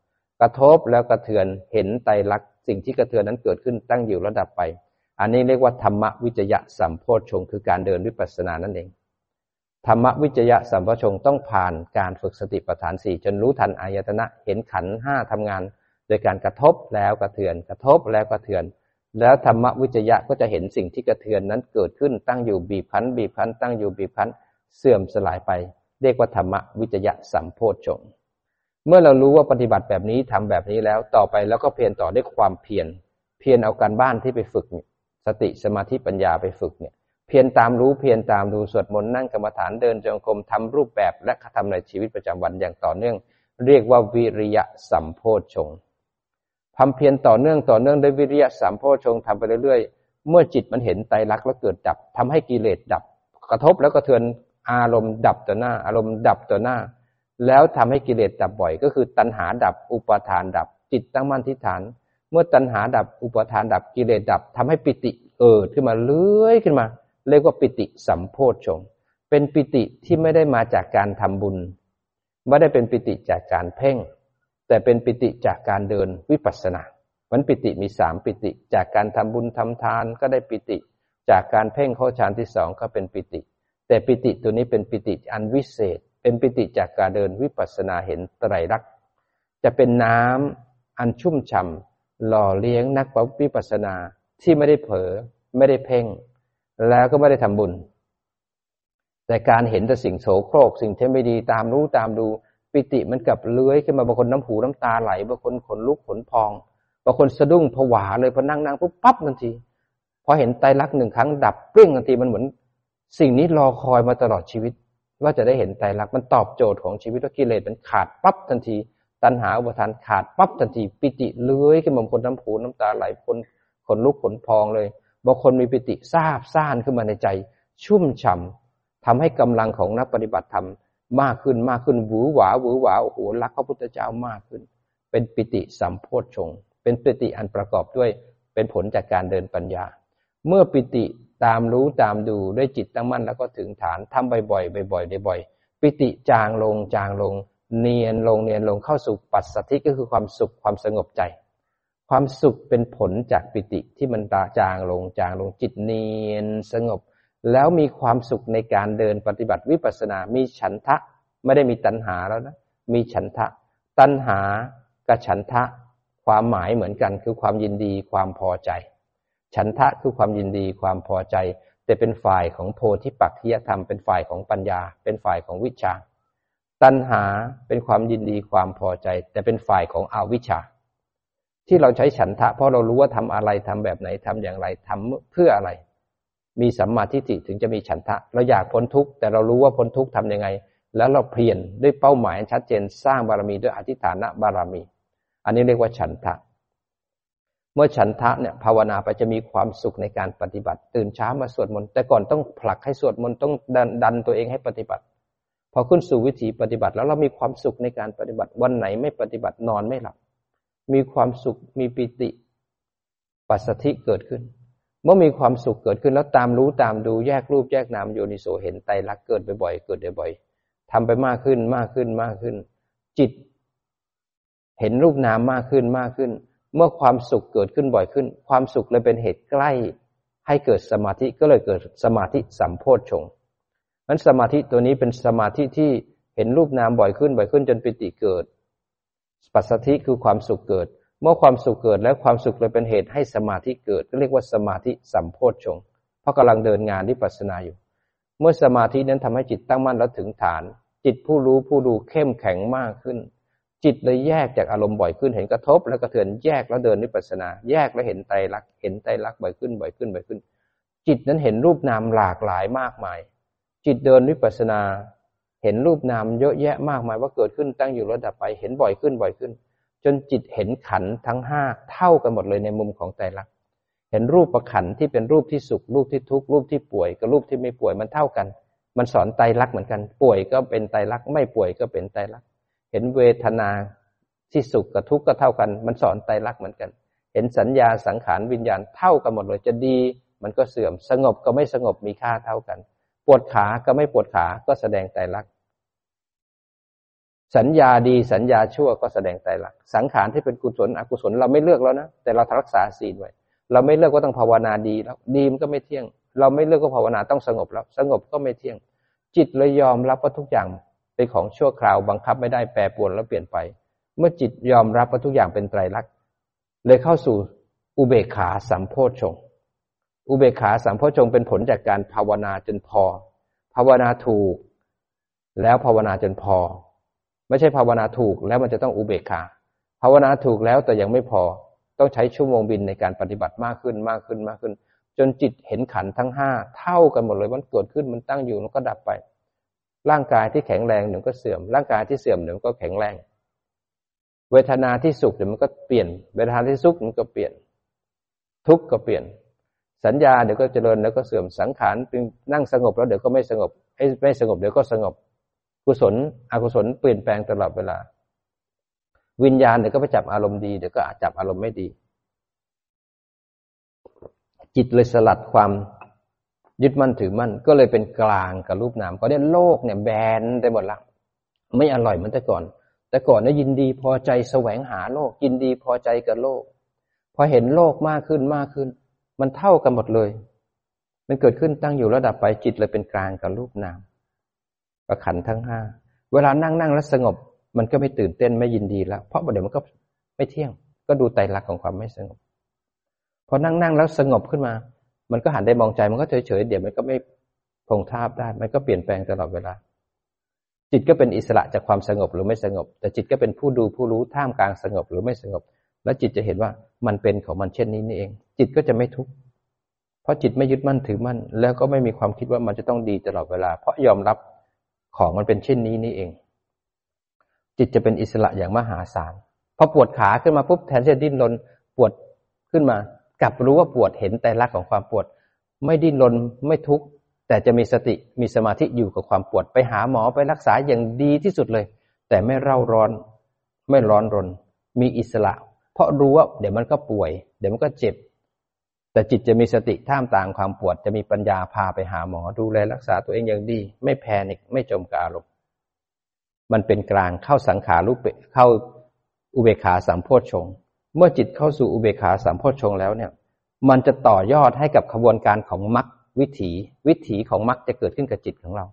Speaker 1: กระทบแล้วกระเทือนเห็นไตรลักษณ์สิ่งที่กระเทือนนั้นเกิดขึ้นตั้งอยู่ระดับไป อันนี้เรียกว่าธรรมวิจยะสัมโพชฌงคือการเดินวิปัสสนานั่นเองธรรมวิจยะสัมโพชฌงต้องผ่านการฝึกสติปัฏฐานสี่จนรู้ทันอายตนะเห็นขันห้าทำงาน โดยการกระทบแล้วกระเทือน กระทบแล้วกระเทือนแล้วธรรมวิจยะก็จะเห็นสิ่งที่กระเทือนนั้นเกิดขึ้นตั้งอยู่บีบพันบีบพันตั้งอยู่บีบพัน เสื่อมสลายไป เรียกว่าธรรมวิจยะสัมโพชฌงเมื่อเรารู้ว่าปฏิบัติแบบนี้ทำแบบนี้แล้วต่อไปแล้วก็เพียรต่อด้วยความเพียรเพียรเอาการบ้านที่ไปฝึกสติสมาธิปัญญาไปฝึกเนี่ยเพียรตามรู้เพียรตามดูสวดมนต์นั่งกรรมฐานเดินจงกรมทำรูปแบบและทำในชีวิตประจำวันอย่างต่อเนื่อง เรียกว่าวิริยะสัมโพชฌงทำเพียรต่อเนื่องต่อเนื่องด้วยวิริยะสัมโพชฌงทำไปเรื่อยๆ เมื่อจิตมันเห็นไตรลักษณ์แล้วเกิดดับทำให้กิเลสดับ กระทบแล้วก็เทือน อารมณ์ดับต่อหน้า อารมณ์ดับต่อหน้า แล้วทำให้กิเลสดับบ่อย ก็คือตัณหาดับอุปาทานดับ จิตตั้งมั่นที่ฐาน เมื่อตัณหาดับอุปาทานดับกิเลสดับทำให้ปิติเอิดขึ้นมาเลื้อยขึ้นมา เรียกว่าปิติสัมโพชฌงเป็นปิติที่ไม่ได้มาจากการทำบุญ ไม่ได้เป็นปิติจากการเพ่ง แต่เป็นปิติจากการเดินวิปัสสนามันปิติมีสามปิติ จากการทำบุญทำทานก็ได้ปิติ จากการเพ่งเข้าฌานที่สองก็เป็นปิติ แต่ปิติตัวนี้เป็นปิติอันวิเศษ เป็นปิติจากการเดินวิปัสสนาเห็นไตรลักษณ์จะเป็นน้ำอันชุ่มฉ่าหล่อเลี้ยงนักวิปัสสนาที่ไม่ได้เผลอไม่ได้เพ่ง แล้วก็ไม่ได้ทำบุญ แต่การเห็นแต่สิ่งโสโครก สิ่งที่ไม่ดีตามรู้ตามดู ปิติมันกับเลื้อยขึ้นมาบางคนน้ำหูน้ำตาไหลบางคนขนลุกขนพองบางคนสะดุ้งผวาเลยพอนั่งนั่งปุ๊บปั๊บทันทีพอเห็นไตรลักษณ์หนึ่งครั้งดับเปรี้ยงทันทีมันเหมือน สิ่งนี้รอคอยมาตลอดชีวิต ว่าจะได้เห็นไตรลักษณ์มันตอบโจทย์ของชีวิตว่ากิเลสมันขาดปั๊บทันที ตัณหาอุปทานขาดปั๊บทันที ปิติเลื้อยขึ้นมาคนน้ำผูน้ำตาไหลคนขนลุกขนพองเลยบางคนมีปิติซาบซ่านขึ้นมาในใจ ชุ่มฉ่าทำให้กำลังของนักปฏิบัติธรรมมากขึ้นมากขึ้นหวือหวาหวือหวาโอ้โหรักพระพุทธเจ้ามากขึ้น เป็นปิติสัมโพชฌงเป็นปิติอันประกอบด้วยเป็นผลจากการเดินปัญญา เมื่อปิติ ตามรู้ตามดูด้วยจิตตั้งมั่นแล้วก็ถึงฐานทำบ่อยๆบ่อยๆบ่อยๆปิติจางลงจางลง เนียนลงเนียนลงเข้าสู่ปัสสธิก็คือความสุขความสงบใจ ความสุขเป็นผลจากปิติที่มันตาจางลงจางลงจิตเนียนสงบ แล้วมีความสุขในการเดินปฏิบัติวิปัสสนา มีฉันทะไม่ได้มีตัณหาแล้วนะมีฉันทะ ตัณหากับฉันทะ ความหมายเหมือนกันคือความยินดีความพอใจ ฉันทะคือความยินดีความพอใจ แต่เป็นฝ่ายของโพธิปักขิยธรรม เป็นฝ่ายของปัญญา เป็นฝ่ายของวิชา ตัณหาเป็นความยินดีความพอใจ แต่เป็นฝ่ายของอวิชชา ที่เราใช้ฉันทะ เพราะเรารู้ว่าทำอะไรทำแบบไหนทำอย่างไรทำเพื่ออะไร มีสัมมาทิฏฐิถึงจะมีฉันทะ เราอยากพ้นทุกข์แต่เรารู้ว่าพ้นทุกข์ทำยังไง แล้วเราเพียรด้วยเป้าหมายชัดเจนสร้างบารมีด้วยอธิฐานะบารมี อันนี้เรียกว่าฉันทะ เมื่อฉันทะเนี่ยภาวนาไปจะมีความสุขในการปฏิบัติ ตื่นเช้ามาสวดมนต์แต่ก่อนต้องผลักให้สวดมนต์ต้องดันดันตัวเองให้ปฏิบัติ พอขึ้นสู่วิถีปฏิบัติ แล้วเรามีความสุขในการปฏิบัติวันไหนไม่ปฏิบัตินอนไม่หลับ มีความสุขมีปิติ ปัสสธิเกิดขึ้น เมื่อมีความสุขเกิดขึ้นแล้วตามรู้ตามดูแยกรูปแยกนามโยนิโสเห็นไตรลักษณ์เกิดบ่อยๆเกิดบ่อยๆทำไปมากขึ้นมากขึ้นมากขึ้น จิต เห็นรูปนามมากขึ้นมากขึ้น เมื่อความสุขเกิดขึ้นบ่อยขึ้น ความสุขเลยเป็นเหตุใกล้ ให้เกิดสมาธิก็เลยเกิดสมาธิสัมโพชฌงนั้นสมาธิตัวนี้เป็นสมาธิที่เห็นรูปนามบ่อยขึ้นบ่อยขึ้นจนปิติเกิด ปัสสธิคือความสุขเกิด เมื่อความสุขเกิดแล้วความสุขเลยเป็นเหตุให้สมาธิเกิด ก็เรียกว่าสมาธิสัมโพชฌงเพราะกำลังเดินงานที่ปัสนาอยู่ เมื่อสมาธินั้นทำให้จิตตั้งมั่นแล้วถึงฐาน จิตผู้รู้ผู้ดูเข้มแข็งมากขึ้น จิตเลยแยกจากอารมณ์บ่อยขึ้น เห็นกระทบ แล้วกระเทือนแยกแล้วเดินนิพพานา แยกแล้วเห็นไตรลักษณ์เห็นไตรลักษณ์บ่อยขึ้นบ่อยขึ้นบ่อยขึ้น จิตนั้นเห็นรูปนามหลากหลายมากมาย จิตเดินนิพพานา เห็นรูปนามเยอะแยะมากมายว่าเกิดขึ้นตั้งอยู่ระดับไป เห็นบ่อยขึ้นบ่อยขึ้น จนจิตเห็นขันทั้งห้าเท่ากันหมดเลยในมุมของไตรลักษณ์เห็นรูปประขันที่เป็นรูปที่สุข รูปที่ทุกข์รูปที่ป่วยกับรูปที่ไม่ป่วยมันเท่ากัน มันสอนไตรลักษณ์เหมือนกัน ป่วยก็เป็นไตรลักษณ์ไม่ป่วยก็เป็นไตรลักษณ เห็นเวทนาที่สุขกับทุกข์ก็เท่ากัน มันสอนไตรลักษณ์เหมือนกัน เห็นสัญญาสังขารวิญญาณเท่ากันหมดเลยจะดี มันก็เสื่อมสงบก็ไม่สงบมีค่าเท่ากัน ปวดขาก็ไม่ปวดขาก็แสดงไตรลักษณ์สัญญาดีสัญญาชั่วก็แสดงไตรลักษณ์สังขารที่เป็นกุศลอกุศลเราไม่เลือกแล้วนะแต่เรารักษาศีลไว้เราไม่เลือกว่าต้องภาวนาดีแล้วดีมันก็ไม่เที่ยง เราไม่เลือกก็ภาวนาต้องสงบแล้ว สงบก็ไม่เที่ยง จิตเลยยอมรับว่าทุกอย่าง เป็นของชั่วคราวบังคับไม่ได้แปรปรวนแล้วเปลี่ยนไป เมื่อจิตยอมรับว่าทุกอย่างเป็นไตรลักษณ์เลยเข้าสู่อุเบกขาสัมโพชงอุเบกขาสัมโพชงเป็นผลจากการภาวนาจนพอ ภาวนาถูก แล้วภาวนาจนพอ ไม่ใช่ภาวนาถูกแล้วมันจะต้องอุเบกขา ภาวนาถูกแล้วแต่ยังไม่พอ ต้องใช้ชั่วโมงบินในการปฏิบัติมากขึ้นมากขึ้นมากขึ้น จนจิตเห็นขันทั้งห้าเท่ากันหมดเลยมันเกิดขึ้นมันตั้งอยู่แล้วก็ดับไป ร่างกายที่แข็งแรงหนึ่งก็เสื่อม ร่างกายที่เสื่อมหนึ่งก็แข็งแรง เวทนาที่สุขเดี๋ยวมันก็เปลี่ยน เวทนาที่สุขมันก็เปลี่ยน ทุกข์ก็เปลี่ยน สัญญาเดี๋ยวก็เจริญแล้วก็เสื่อม สังขารเป็นนั่งสงบแล้วเดี๋ยวก็ไม่สงบไม่สงบเดี๋ยวก็สงบ กุศล อกุศลเปลี่ยนแปลงตลอดเวลา วิญญาณเดี๋ยวก็ไปจับอารมณ์ดีเดี๋ยวก็จับอารมณ์ไม่ดี จิตเลยสลัดความ ยึดมั่นถือมั่นก็เลยเป็นกลางกับรูปนามก็เนี่ยโลกเนี่ยแบนไปหมดละไม่อร่อยเหมือนแต่ก่อน แต่ก่อนเนี่ยยินดีพอใจแสวงหาโลก ยินดีพอใจกับโลก พอเห็นโลกมากขึ้นมากขึ้น มันเท่ากันหมดเลย มันเกิดขึ้นตั้งอยู่ระดับไปจิตเลยเป็นกลางกับรูปนามประขันทั้งห้าเวลานั่งนั่งแล้วสงบ มันก็ไม่ตื่นเต้นไม่ยินดีแล้ว เพราะเดี๋ยวมันก็ไม่เที่ยง ก็ดูไตรลักษณ์ของความไม่สงบ พอนั่งนั่งแล้วสงบขึ้นมา มันก็หันได้มองใจมันก็เฉยเฉยเดี๋ยวมันก็ไม่คงท่าได้ มันก็เปลี่ยนแปลงตลอดเวลา จิตก็เป็นอิสระจากความสงบหรือไม่สงบ แต่จิตก็เป็นผู้ดูผู้รู้ท่ามกลางสงบหรือไม่สงบ แล้วจิตจะเห็นว่ามันเป็นของมันเช่นนี้นี่เอง จิตก็จะไม่ทุกข์เพราะจิตไม่ยึดมั่นถือมั่น แล้วก็ไม่มีความคิดว่ามันจะต้องดีตลอดเวลา เพราะยอมรับของมันเป็นเช่นนี้นี่เอง จิตจะเป็นอิสระอย่างมหาศาลพอปวดขาขึ้นมาปุ๊บแทนที่จะดิ้นรนปวดขึ้นมา กลับรู้ว่าปวดเห็นแต่ลักของความปวด ไม่ดิ้นรนไม่ทุกข์แต่จะมีสติมีสมาธิอยู่กับความปวด ไปหาหมอไปรักษาอย่างดีที่สุดเลย แต่ไม่เร่าร้อน ไม่ร้อนรน มีอิสระ เพราะรู้ว่าเดี๋ยวมันก็ป่วย เดี๋ยวมันก็เจ็บ แต่จิตจะมีสติท่ามต่างความปวด จะมีปัญญาพาไปหาหมอดูแลรักษาตัวเองอย่างดี ไม่แพนิคไม่จมกับอารมณ์มันเป็นกลางเข้าสังขารุเปเข้าอุเบกขาสามโพชฌง เมื่อจิตเข้าสู่อุเบกขาสามโพชฌงแล้วเนี่ย มันจะต่อยอดให้กับขบวนการของมรรควิถี วิถีของมรรคจะเกิดขึ้นกับจิตของเรา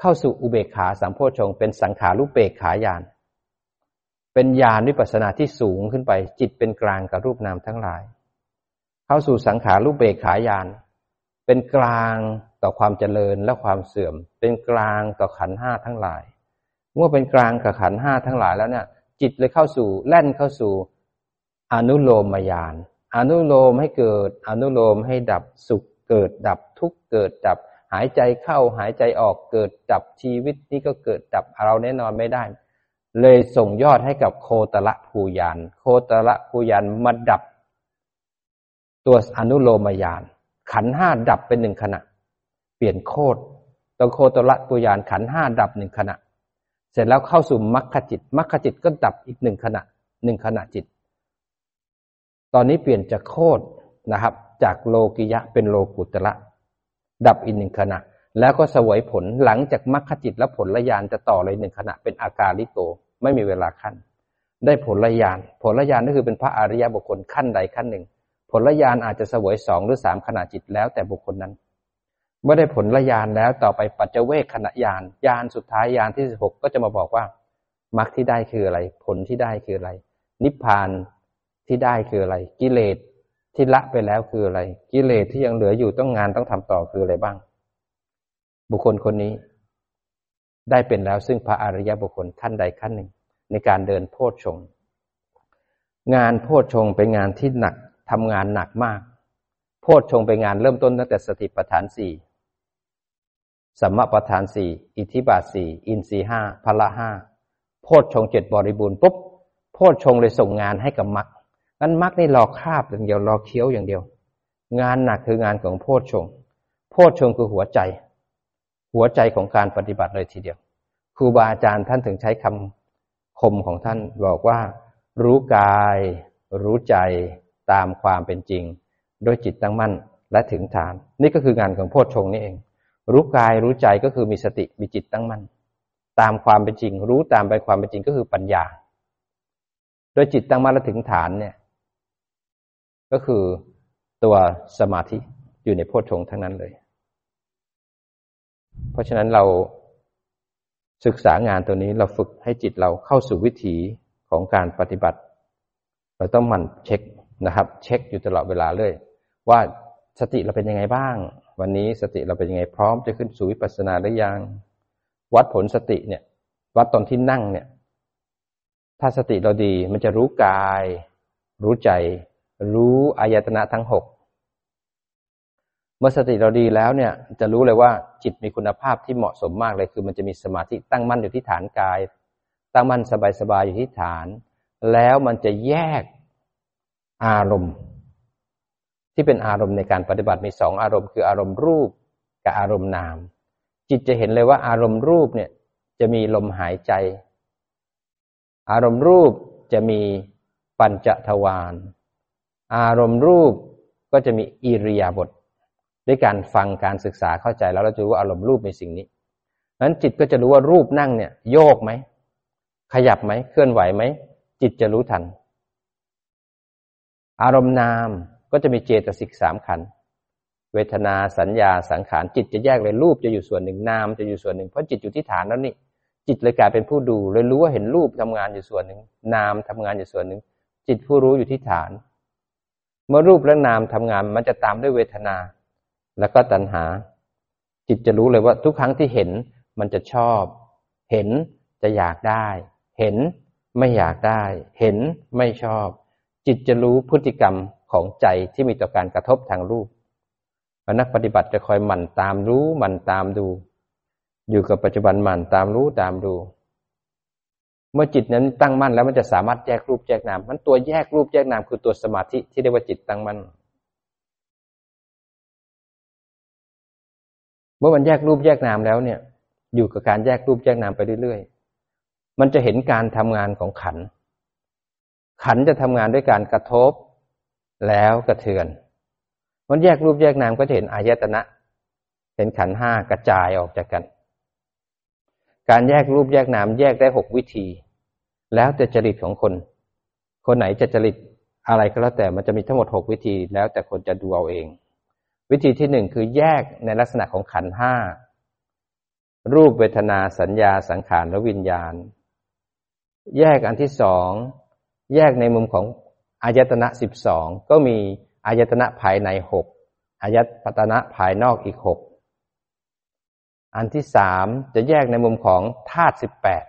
Speaker 1: เข้าสู่อุเบกขาสามโพชฌงเป็นสังขารุเปกขายาน เป็นญาณวิปัสนาที่สูงขึ้นไป จิตเป็นกลางกับรูปนามทั้งหลาย เข้าสู่สังขารุเปกขายาน เป็นกลางต่อความเจริญและความเสื่อม เป็นกลางต่อขันห้าทั้งหลาย เมื่อเป็นกลางกับขันห้าทั้งหลายแล้วเนี่ย จิตเลยเข้าสู่แล่นเข้าสู่ อนุโลมมายาน อนุโลมให้เกิด อนุโลมให้ดับสุขเกิดดับทุกเกิดดับ หายใจเข้าหายใจออกเกิดดับชีวิตนี้ก็เกิดดับเราแน่นอนไม่ได้ เลยส่งยอดให้กับโคตรละภูยาน โคตรละภูยานมาดับ ตัวอนุโลมยาน ขันห้าดับเป็นหนึ่งขณะ เปลี่ยนโคตรตัวโคตรละภูยานขันห้าดับหนึ่งขณะ เสร็จแล้วเข้าสู่มรรคจิตมรรคจิตก็ดับอีกหนึ่งขณะหนึ่งขณะจิต ตอนนี้เปลี่ยนจากโคตรนะครับ จากโลกิยะเป็นโลกุตระดับอีกหนึ่งขณะ แล้วก็สวยผลหลังจากมรรคจิตและผลละยานจะต่อเลยหนึ่งขณะเป็นอากาลิโก ไม่มีเวลาขั้น ได้ผลละยาน ผลละยานก็คือเป็นพระอริยบุคคลขั้นใดขั้นหนึ่ง ผลละยานอาจจะสวยสองหรือสามขณะจิตแล้วแต่บุคคลนั้นเมื่อได้ผลละยานแล้วต่อไปปัจเจเวกขณะยานยานสุดท้ายยานที่สิบหกก็จะมาบอกว่ามรรคที่ได้คืออะไร ผลที่ได้คืออะไร นิพพาน ที่ได้คืออะไร กิเลสที่ละไปแล้วคืออะไร กิเลสที่ยังเหลืออยู่ต้องงานต้องทำต่อคืออะไรบ้าง บุคคลคนนี้ ได้เป็นแล้วซึ่งพระอริยบุคคลขั้นใดขั้นหนึ่ง ในการเดินโพชฌงงานโพชฌงเป็นงานที่หนักทำงานหนักมาก โพชฌงเป็นงานเริ่มต้นตั้งแต่สติปัฏฐานสี่สัมมาประธานสี่อิทธิบาทสี่อินทรีห้าพละห้าโพชฌงเจ็ดบริบูรณ์ปุ๊บโพชฌงเลยส่งงานให้กับมรรค งั้นมรรคนี่รอคาบอย่างเดียวรอเคี้ยวอย่างเดียว งานหนักคืองานของโพชฌงโพชฌงคือหัวใจ หัวใจของการปฏิบัติเลยทีเดียวครูบาอาจารย์ท่านถึงใช้คำคมของท่านบอกว่า รู้กาย รู้ใจตามความเป็นจริงโดยจิตตั้งมั่นและถึงฐาน นี่ก็คืองานของโพชฌงนี่เอง รู้กายรู้ใจก็คือมีสติมีจิตตั้งมั่นตามความเป็นจริง รู้ตามไปความเป็นจริงก็คือปัญญา โดยจิตตั้งมั่นและถึงฐานเนี่ย ก็คือตัวสมาธิอยู่ในโพชฌงทั้งนั้นเลย เพราะฉะนั้นเราศึกษางานตัวนี้เราฝึกให้จิตเราเข้าสู่วิถีของการปฏิบัติ เราต้องมันเช็คนะครับ เช็คอยู่ตลอดเวลาเลย ว่าสติเราเป็นยังไงบ้าง วันนี้สติเราเป็นยังไงพร้อมจะขึ้นสู่วิปัสสนาหรือยัง วัดผลสติเนี่ย วัดตอนที่นั่งเนี่ย ถ้าสติเราดีมันจะรู้กาย รู้ใจ รู้อายตนะทั้งหกเมื่อสติเราดีแล้วเนี่ย จะรู้เลยว่าจิตมีคุณภาพที่เหมาะสมมากเลยคือมันจะมีสมาธิตั้งมั่นอยู่ที่ฐานกาย ตั้งมั่นสบายๆอยู่ที่ฐาน แล้วมันจะแยกอารมณ์ ที่เป็นอารมณ์ในการปฏิบัติมีสองอารมณ์คืออารมณ์รูปกับอารมณ์นาม จิตจะเห็นเลยว่าอารมณ์รูปเนี่ยจะมีลมหายใจ อารมณ์รูปจะมีปัญจทวาร อารมณ์รูปก็จะมีอิริยาบถด้วยการฟังการศึกษาเข้าใจแล้วเราจะรู้ว่าอารมณ์รูปในสิ่งนี้นั้นจิตก็จะรู้ว่ารูปนั่งเนี่ย โยกไหม ขยับไหม เคลื่อนไหวไหม จิตจะรู้ทัน อารมณ์นามก็จะมีเจตสิกสามขัน เวทนาสัญญาสังขารจิตจะแยกเลยรูปจะอยู่ส่วนหนึ่งนามจะอยู่ส่วนหนึ่งเพราะจิตอยู่ที่ฐานแล้วนี่ จิตเลยกลายเป็นผู้ดูเลยรู้ว่าเห็นรูปทำงานอยู่ส่วนหนึ่งนามทำงานอยู่ส่วนหนึ่ง จิตผู้รู้อยู่ที่ฐาน เมื่อรูปและนามทำงาน มันจะตามด้วยเวทนา แล้วก็ตัณหา จิตจะรู้เลยว่าทุกครั้งที่เห็นมันจะชอบ เห็นจะอยากได้ เห็นไม่อยากได้ เห็นไม่ชอบ จิตจะรู้พฤติกรรมของใจที่มีต่อการกระทบทางรูปนักปฏิบัติจะคอยหมั่นตามรู้หมั่นตามดู อยู่กับปัจจุบันหมั่นตามรู้ตามดู เมื่อจิตนั้นตั้งมั่นแล้วมันจะสามารถแยกรูปแยกนาม มันตัวแยกรูปแยกนามคือตัวสมาธิที่เรียกว่าจิตตั้งมั่น เมื่อมันแยกรูปแยกนามแล้วเนี่ย อยู่กับการแยกรูปแยกนามไปเรื่อยๆ มันจะเห็นการทำงานของขัน ขันจะทำงานด้วยการกระทบแล้วกระเทือน มันแยกรูปแยกนามก็จะเห็นอายตนะ เห็นขันห้ากระจายออกจากกัน การแยกรูปแยกนามแยกได้หกวิธี แล้วแต่จริตของคน คนไหนจะจริตอะไรก็แล้วแต่มันจะมีทั้งหมดหกวิธี แล้วแต่คนจะดูเอาเอง วิธีที่หนึ่งคือแยกในลักษณะของขันห้ารูปเวทนาสัญญาสังขารและวิญญาณ แยกอันที่สองแยกในมุมของอายตนะสิบสองก็มีอายตนะภายในหกอายตนะภายนอกอีกหก อันที่สามจะแยกในมุมของธาตุสิบแปด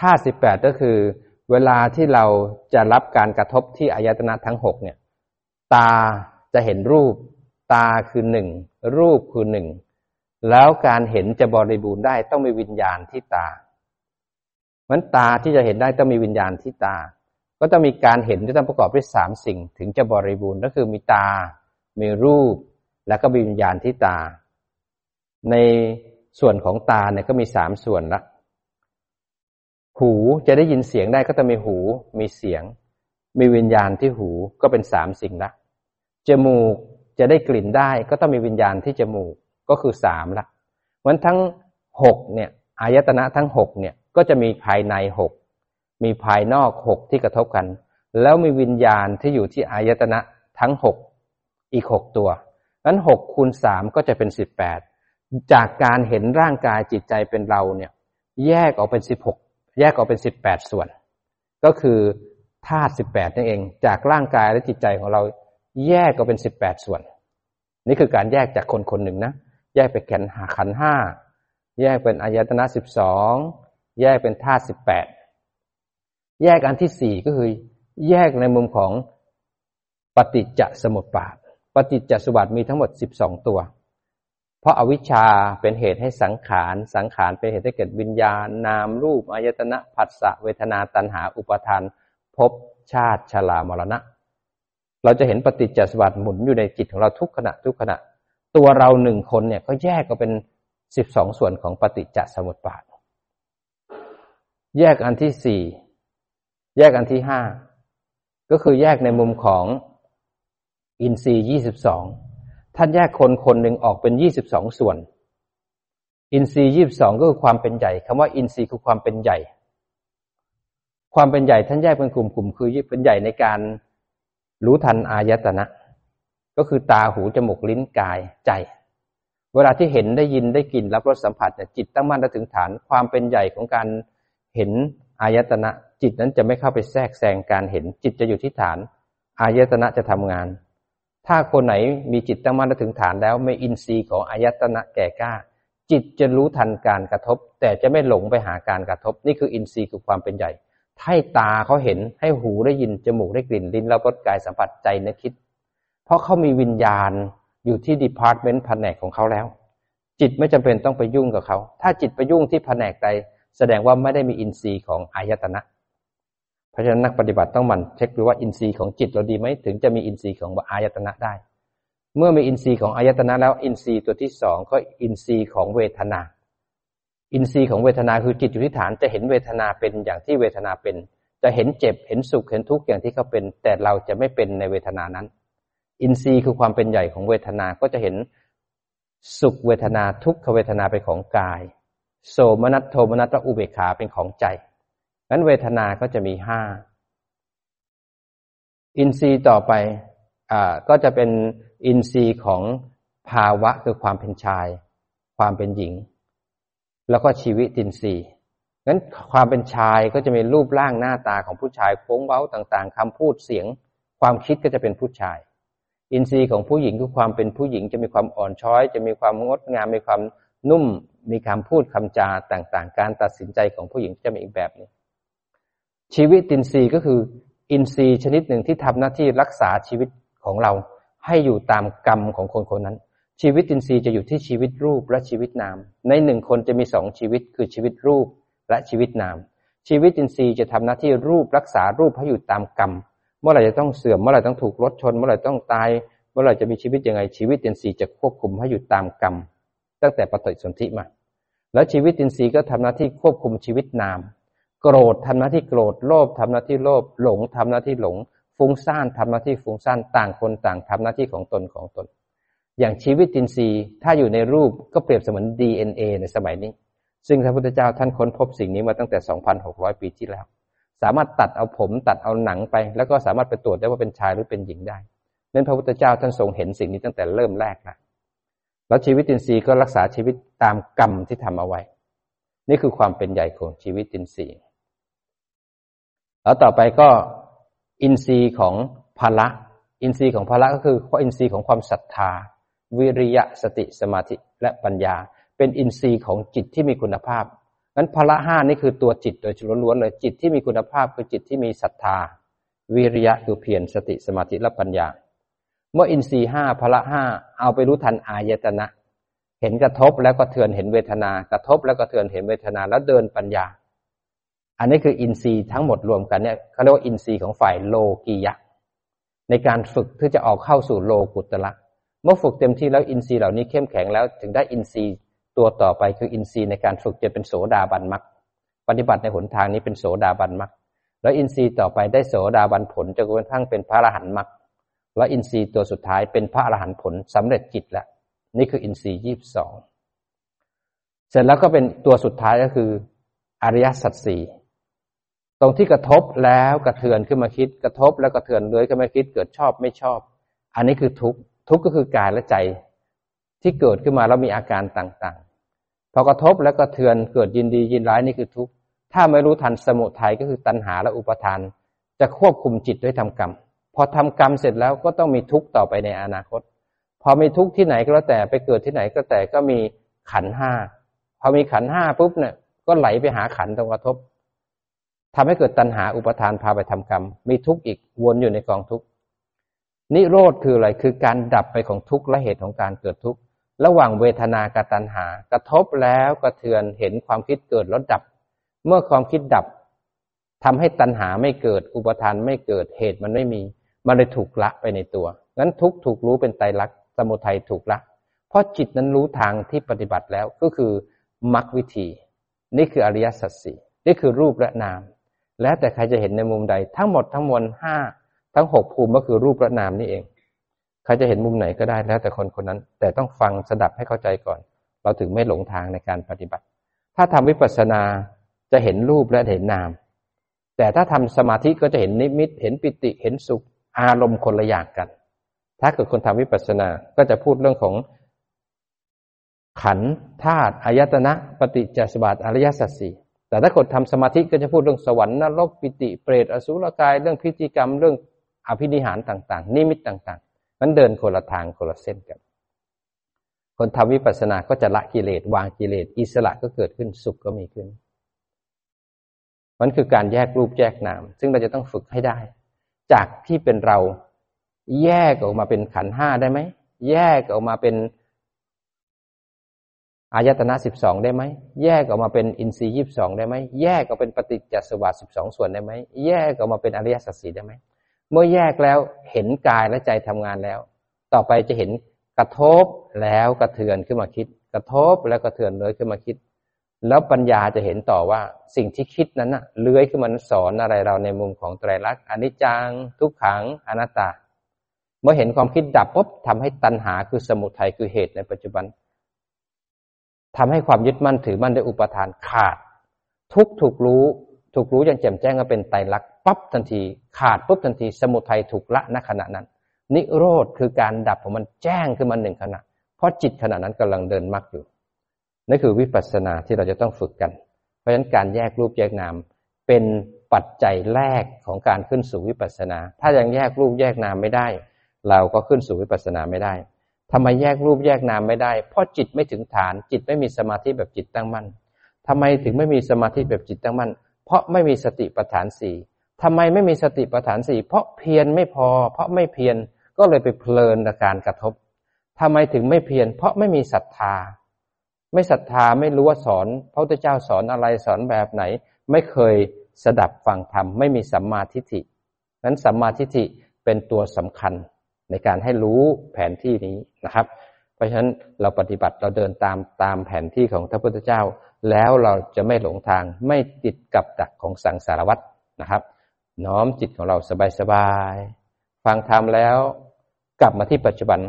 Speaker 1: ธาตุสิบแปดก็คือ เวลาที่เราจะรับการกระทบที่อายตนะทั้งหกเนี่ย ตาจะเห็นรูป ตาคือหนึ่งรูปคือหนึ่งแล้วการเห็นจะบริบูรณ์ได้ต้องมีวิญญาณที่ตามันตาที่จะเห็นได้ต้องมีวิญญาณที่ตา ก็ต้องมีการเห็นที่ต้องประกอบด้วยสามสิ่ง ถึงจะบริบูรณ์ก็คือมีตา มีรูป แล้วก็มีวิญญาณที่ตา ในส่วนของตาเนี่ยก็มีสามส่วนละ หูจะได้ยินเสียงได้ก็ต้องมีหู มีเสียง มีวิญญาณที่หูก็เป็นสามสิ่งละ จมูกจะได้กลิ่นได้ก็ต้องมีวิญญาณที่จมูกก็คือสามละมันทั้งหกเนี่ยอายตนะทั้งหกเนี่ยก็จะมีภายในหกมีภายนอกหกที่กระทบกัน แล้วมีวิญญาณที่อยู่ที่อายตนะทั้งหกอีกหกตัวนั้นหกคูณสามก็จะเป็นสิบแปด จากการเห็นร่างกายจิตใจเป็นเราเนี่ย แยกออกเป็นสิบหกแยกออกเป็นสิบแปดส่วน ก็คือธาตุสิบแปดนั่นเอง จากร่างกายและจิตใจของเราแยกออกเป็นสิบแปดส่วน นี่คือการแยกจากคนคนหนึ่งนะแยกเป็นแขนหาขันห้าแยกเป็นอายตนะสิบสองแยกเป็นธาตุสิบแปดแยกอันที่สี่ก็คือ แยกในมุมของปฏิจจสมุปบาท ปฏิจจสมุปบาทมีทั้งหมดสิบสองตัว เพราะอาวิชชาเป็นเหตุให้สังขาร สังขารเป็นเหตุให้เกิดวิญญาณนามรูปอายตนะผัสสะเวทนาตัณหาอุปทานภพชาติชรามรณะ เราจะเห็นปฏิจจสมุปบาทหมุนอยู่ในจิตของเราทุกขณะทุกขณะ ตัวเราหนึ่งคนเนี่ยก็แยกก็เป็นสิบสองส่วนของปฏิจจสมุปบาท แยกอันที่สี่แยกอันที่ห้าก็คือแยกในมุมของอินทรีย์ยี่สิบสอง ท่านแยกคนคนหนึ่งออกเป็นยี่สิบสองส่วน อินทรีย์ยี่บสองก็คือความเป็นใหญ่คำว่าอินทรีย์คือความเป็นใหญ่ ความเป็นใหญ่ท่านแยกเป็นกลุ่มๆคือเป็นใหญ่ในการรู้ทันอายตนะ ก็คือตาหูจมูกลิ้นกายใจ เวลาที่เห็นได้ยินได้กลิ่นรับรสสัมผัสเนี่ยจิตตั้งมั่นถึงฐานความเป็นใหญ่ของการเห็นอายตนะ จิตนั้นจะไม่เข้าไปแทรกแซงการเห็นจิตจะอยู่ที่ฐาน อายตนะจะทำงาน ถ้าคนไหนมีจิตตั้งมั่นถึงฐานแล้วไม่อินทรีย์ของอายตนะแก่กล้า จิตจะรู้ทันการกระทบ แต่จะไม่หลงไปหาการกระทบ นี่คืออินทรีย์คือความเป็นใหญ่ให้ตาเขาเห็นให้หูได้ยินจมูกได้กลิ่นลิ้นรับรสกายสัมผัสใจนึกคิด เพราะเขามีวิญญาณอยู่ที่ department แผนกของเขาแล้ว จิตไม่จำเป็นต้องไปยุ่งกับเขา ถ้าจิตไปยุ่งที่แผนกใดแสดงว่าไม่ได้มีอินทรีย์ของอายตนะ เพราะฉะนั้นนักปฏิบัติต้องหมั่นเช็คดูว่าอินทรีย์ของจิตเราดีไหมถึงจะมีอินทรีย์ของอายตนะได้ เมื่อมีอินทรีย์ของอายตนะแล้วอินทรีย์ตัวที่สองก็อินทรีย์ของเวทนา อินทรีย์ของเวทนาคือจิตอยู่ที่ฐานจะเห็นเวทนาเป็นอย่างที่เวทนาเป็น จะเห็นเจ็บเห็นสุขเห็นทุกข์อย่างที่เขาเป็น แต่เราจะไม่เป็นในเวทนานั้น อินทรีย์คือความเป็นใหญ่ของเวทนาก็จะเห็นสุขเวทนาทุกขเวทนาเป็นของกาย โสมนัสโทมนัสและอุเบกขาเป็นของใจ นั้นเวทนาก็จะมีห้าอินทรีย์ต่อไปอ่าก็จะเป็นอินทรีย์ของภาวะคือความเป็นชาย ความเป็นหญิง แล้วก็ชีวิตินทรีย์งั้นความเป็นชายก็จะมีรูปร่างหน้าตาของผู้ชายโค้งเว้าต่างๆคำพูดเสียง ความคิดก็จะเป็นผู้ชาย อินทรีย์ของผู้หญิงคือความเป็นผู้หญิงจะมีความอ่อนช้อย จะมีความงดงามมีความนุ่ม มีคำพูดคำจาต่างๆ การตัดสินใจของผู้หญิงจะมีอีกแบบนึง ชีวิตอินทรีย์ก็คือ อินทรีย์ชนิดหนึ่งที่ทำหน้าที่รักษาชีวิตของเรา ให้อยู่ตามกรรมของคนคนนั้น ชีวิตอินทรีย์จะอยู่ที่ชีวิตรูปและชีวิตนาม ในหนึ่งคนจะมีสองชีวิตคือชีวิตรูปและชีวิตนาม ชีวิตอินทรีย์จะทำหน้าที่รูปรักษารูปให้อยู่ตามกรรม เมื่อไหร่จะต้องเสื่อมเมื่อไหร่ต้องถูกรถชน เมื่อไหร่ต้องตายเมื่อไหร่จะมีชีวิตยังไงชีวิตอินทรีย์จะควบคุมให้อยู่ตามกรรม ตั้งแต่ปฏิสนธิมา แล้วชีวิตอินทรีย์ก็ทำหน้าที่ควบคุมชีวิตนาม โกรธทำหน้าที่โกรธโลภทำหน้าที่โลภหลงทำหน้าที่หลง ฟุ้งซ่านทำหน้าที่ฟุ้งซ่านต่างคนต่างทำหน้าที่ของตนของตน อย่างชีวิตตินทรีย์ถ้าอยู่ในรูปก็เปรียบเสมือน DNA ในสมัยนี้ ซึ่งพระพุทธเจ้าท่านค้นพบสิ่งนี้มาตั้งแต่ 2,600 ปีที่แล้ว สามารถตัดเอาผมตัดเอาหนังไป แล้วก็สามารถไปตรวจได้ว่าเป็นชายหรือเป็นหญิงได้นั้นพระพุทธเจ้าท่านทรงเห็นสิ่งนี้ตั้งแต่เริ่มแรกแล้วแล้วชีวิตตินทรีย์ก็รักษาชีวิตตามกรรมที่ทำเอาไว้ นี่คือความเป็นใหญ่ของชีวิตตินทรีย์ แล้วต่อไปก็อินทรีย์ของพละอินทรีย์ของพละก็คืออินทรีย์ของความศรัทธา วิริยะสติสมาธิและปัญญา เป็นอินทรีย์ของจิตที่มีคุณภาพนั้นพละห้านี่คือตัวจิตโดยล้วนๆเลยจิตที่มีคุณภาพคือจิตที่มีศรัทธา วิริยะคือเพียรสติสมาธิและปัญญา เมื่ออินทรีย์ห้าพละห้าเอาไปรู้ทันอายตนะ เห็นกระทบแล้วกระเทือนเห็นเวทนา กระทบแล้วกระเทือนเห็นเวทนาแล้วเดินปัญญา อันนี้คืออินทรีย์ทั้งหมดรวมกันเนี่ยเขาเรียกว่าอินทรีย์ของฝ่ายโลกียะในการฝึกที่จะออกเข้าสู่โลกุตตระเมื่อฝึกเต็มที่แล้วอินทรีย์เหล่านี้เข้มแข็งแล้ว ถึงได้อินทรีย์ตัวต่อไปคืออินทรีย์ในการฝึกจะเป็นโสดาบันมรรคปฏิบัติในหนทางนี้เป็นโสดาบันมรรคแล้วอินทรีย์ต่อไปได้โสดาบันผลจนกระทั่งเป็นพระอรหันต์มรรคแล้วอินทรีย์ตัวสุดท้ายเป็นพระอรหันต์ผลสำเร็จจิตแล้วนี่คืออินทรีย์ยี่สิบสองเสร็จแล้วก็เป็นตัวสุดท้ายก็คืออริยสัจสี่ ตรงที่กระทบแล้วกระเทือนขึ้นมาคิด กระทบแล้วกระเทือนเลยขึ้นมาคิด เกิดชอบไม่ชอบ อันนี้คือทุกข์ทุกข์ก็คือกายและใจที่เกิดขึ้นมาแล้วมีอาการต่างๆ พอกระทบแล้วกระเทือนเกิดยินดียินร้ายนี่คือทุกข์ถ้าไม่รู้ทันสมุทัยก็คือตัณหาและอุปทาน จะควบคุมจิตด้วยทำกรรม พอทำกรรมเสร็จแล้วก็ต้องมีทุกข์ต่อไปในอนาคต พอมีทุกข์ที่ไหนก็แล้วแต่ไปเกิดที่ไหนก็แต่ก็มีขันห้าพอมีขันห้าปุ๊บเนี่ยก็ไหลไปหาขันตรงกระทบ ทำให้เกิดตัณหาอุปทานพาไปทำกรรม มีทุกข์อีกวนอยู่ในกองทุกข์นิโรธคืออะไรคือการดับไปของทุกข์และเหตุของการเกิดทุกข์ระหว่างเวทนากับตัณหา กระทบแล้วกระเทือนเห็นความคิดเกิดแล้วดับ เมื่อความคิดดับทำให้ตัณหาไม่เกิดอุปทานไม่เกิดเหตุมันไม่มี มันเลยถูกละไปในตัวงั้นทุกถูกรู้เป็นไตรลักษณ์สมุทัยถูกละ เพราะจิตนั้นรู้ทางที่ปฏิบัติแล้วก็คือมรรควิธี นี่คืออริยสัจสี่นี่คือรูปและนาม แล้วแต่ใครจะเห็นในมุมใด ทั้งหมดทั้งมวลห้าทั้งหกภูมิก็คือรูประนามนี่เอง ใครจะเห็นมุมไหนก็ได้แล้วแต่คนคนนั้น แต่ต้องฟังสดับให้เข้าใจก่อน เราถึงไม่หลงทางในการปฏิบัติ ถ้าทำวิปัสสนาจะเห็นรูปและเห็นนาม แต่ถ้าทำสมาธิก็จะเห็นนิมิต เห็นปิติเห็นสุข อารมณ์คนละอย่างกัน ถ้าเกิดคนทำวิปัสสนาก็จะพูดเรื่องของขันธาตุอายตนะ ปฏิจจสมบัติอริยสัจสี่ แต่ถ้าคนทำสมาธิก็จะพูดเรื่องสวรรค์นรกปิติเปรตอสุรกาย เรื่องพิธีกรรมเรื่องอภินิหารต่าง ๆ นิมิตต่างๆมันเดินคนละทางคนละเส้นกัน คนทำวิปัสสนาก็จะละกิเลสวางกิเลสอิสระก็เกิดขึ้นสุขก็มีขึ้น มันคือการแยกรูปแยกนาม ซึ่งเราจะต้องฝึกให้ได้ จากที่เป็นเราแยกออกมาเป็นขันห้าได้ไหม แยกออกมาเป็น อายตนะสิบสองได้ไหม แยกออกมาเป็นอินทรีย์ยีบสองได้ไหม แยกออกเป็นปฏิจจสวัสดิ์สิบสองส่วนได้ไหม แยกออกมาเป็นอริยสัจสี่ได้ไหม เมื่อแยกแล้วเห็นกายและใจทำงานแล้ว ต่อไปจะเห็นกระทบแล้วกระเทือนขึ้นมาคิด กระทบแล้วกระเทือนเลยขึ้นมาคิด แล้วปัญญาจะเห็นต่อว่าสิ่งที่คิดนั้นน่ะเลื้อยขึ้นมาสอนอะไรเราในมุมของไตรลักษณ์อนิจจัง ทุกขังอนัตตา เมื่อเห็นความคิดดับปุ๊บทำให้ตัณหาคือสมุทัยคือเหตุในปัจจุบัน ทำให้ความยึดมั่นถือมั่นได้อุปทานขาด ทุกถูกรู้ ถูกรู้อย่างแจ่มแจ้งก็เป็นไตรลักษณ์ปั๊บทันที ขาดปุ๊บทันที สมุทัยถูกละณขณะนั้น นิโรธคือการดับของมันแจ้งขึ้นมาหนึ่งขณะ เพราะจิตขณะนั้นกำลังเดินมรรคอยู่นั่นคือวิปัสสนาที่เราจะต้องฝึกกัน เพราะฉะนั้นการแยกรูปแยกนามเป็นปัจจัยแรกของการขึ้นสู่วิปัสสนา ถ้ายังแยกรูปแยกนามไม่ได้ เราก็ขึ้นสู่วิปัสสนาไม่ได้ ทำไมแยกรูปแยกนามไม่ได้ เพราะจิตไม่ถึงฐาน จิตไม่มีสมาธิแบบจิตตั้งมั่นทำไมถึงไม่มีสมาธิแบบจิตตั้งมั่น เพราะไม่มีสติปัฏฐานสี่ทำไมไม่มีสติปัฏฐานสี่ เพราะเพียรไม่พอ เพราะไม่เพียรก็เลยไปเพลินกับการกระทบทำไมถึงไม่เพียร เพราะไม่มีศรัทธา ไม่ศรัทธาไม่รู้ว่าสอนพระพุทธเจ้าสอนอะไรสอนแบบไหน ไม่เคยสดับฟังธรรมไม่มีสัมมาทิฏฐินั้นสัมมาทิฏฐิเป็นตัวสำคัญ ในการให้รู้แผนที่นี้นะครับ เพราะฉะนั้นเราปฏิบัติเราเดินตามตามแผนที่ของพระพุทธเจ้า แล้วเราจะไม่หลงทางไม่ติดกับดักของสังสารวัตรนะครับ น้อมจิตของเราสบายๆฟังธรรมแล้วกลับมาที่ปัจจุบัน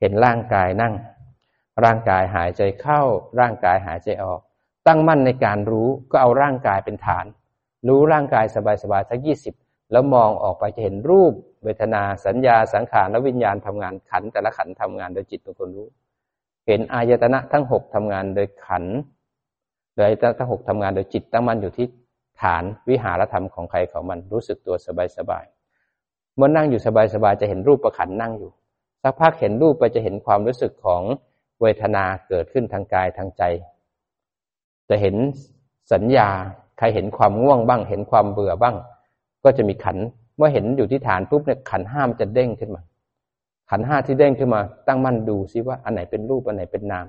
Speaker 1: เห็นร่างกายนั่ง ร่างกายหายใจเข้า ร่างกายหายใจออก ตั้งมั่นในการรู้ก็เอาร่างกายเป็นฐาน รู้ร่างกายสบายๆสักยี่สิบ แล้วมองออกไปจะเห็นรูปเวทนาสัญญาสังขารและวิญญาณทำงานขันแต่ละขันทำงานโดยจิตเป็นคนรู้ เห็นอายตนะทั้งหกทำงานโดยขันโดยอายตนะทั้งหกทำงานโดยจิตตั้งมั่นอยู่ที่ฐานวิหารธรรมของใครของมันรู้สึกตัวสบายๆเมื่อนั่งอยู่สบายๆจะเห็นรูปประขันนั่งอยู่สักพักเห็นรูปไปจะเห็นความรู้สึกของเวทนาเกิดขึ้นทางกายทางใจ จะเห็นสัญญาใครเห็นความง่วงบ้าง เห็นความเบื่อบ้าง ก็จะมีขันเมื่อเห็นอยู่ที่ฐานปุ๊บเนี่ยขันห้ามันจะเด้งขึ้นมา ขันห้าที่เด้งขึ้นมา ตั้งมั่นดูซิว่าอันไหนเป็นรูปอันไหนเป็นนาม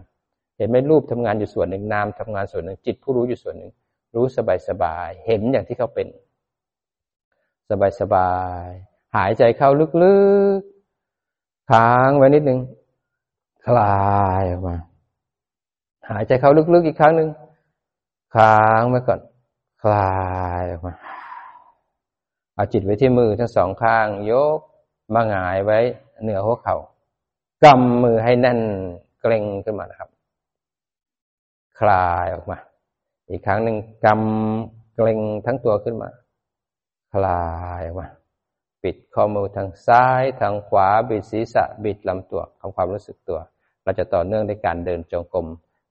Speaker 1: เห็นไหมรูปทำงานอยู่ส่วนหนึ่งนามทำงานส่วนหนึ่งจิตผู้รู้อยู่ส่วนหนึ่ง รู้สบายสบายเห็นอย่างที่เขาเป็น สบายสบายหายใจเข้าลึกๆค้างไว้นิดนึงคลายออกมา หายใจเข้าลึกๆอีกครั้งหนึ่งค้างไว้ก่อน คลายออกมา เอาจิตไว้ที่มือทั้งสองข้างยกมาหงายไว้เหนือหัวเขา่ากำมือให้แน่นเกร็งขึ้นมานะครับ คลายออกมา อีกครั้งหนึ่งกำเกร็งทั้งตัวขึ้นมา คลายออกมา ปิดข้อมือทางซ้ายทางขวาบิดศีรษะบิดลำตัวทำความรู้สึกตัว เราจะต่อเนื่องในการเดินจงกรม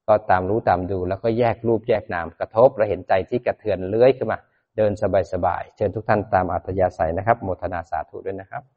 Speaker 1: ก็ตามรู้ตามดูแล้วก็แยกรูปแยกนามกระทบเราเห็นใจที่กระเทือนเลื้อยขึ้นมา เดินสบายๆ เชิญทุกท่านตามอัธยาศัยนะครับ โมทนาสาธุด้วยนะครับ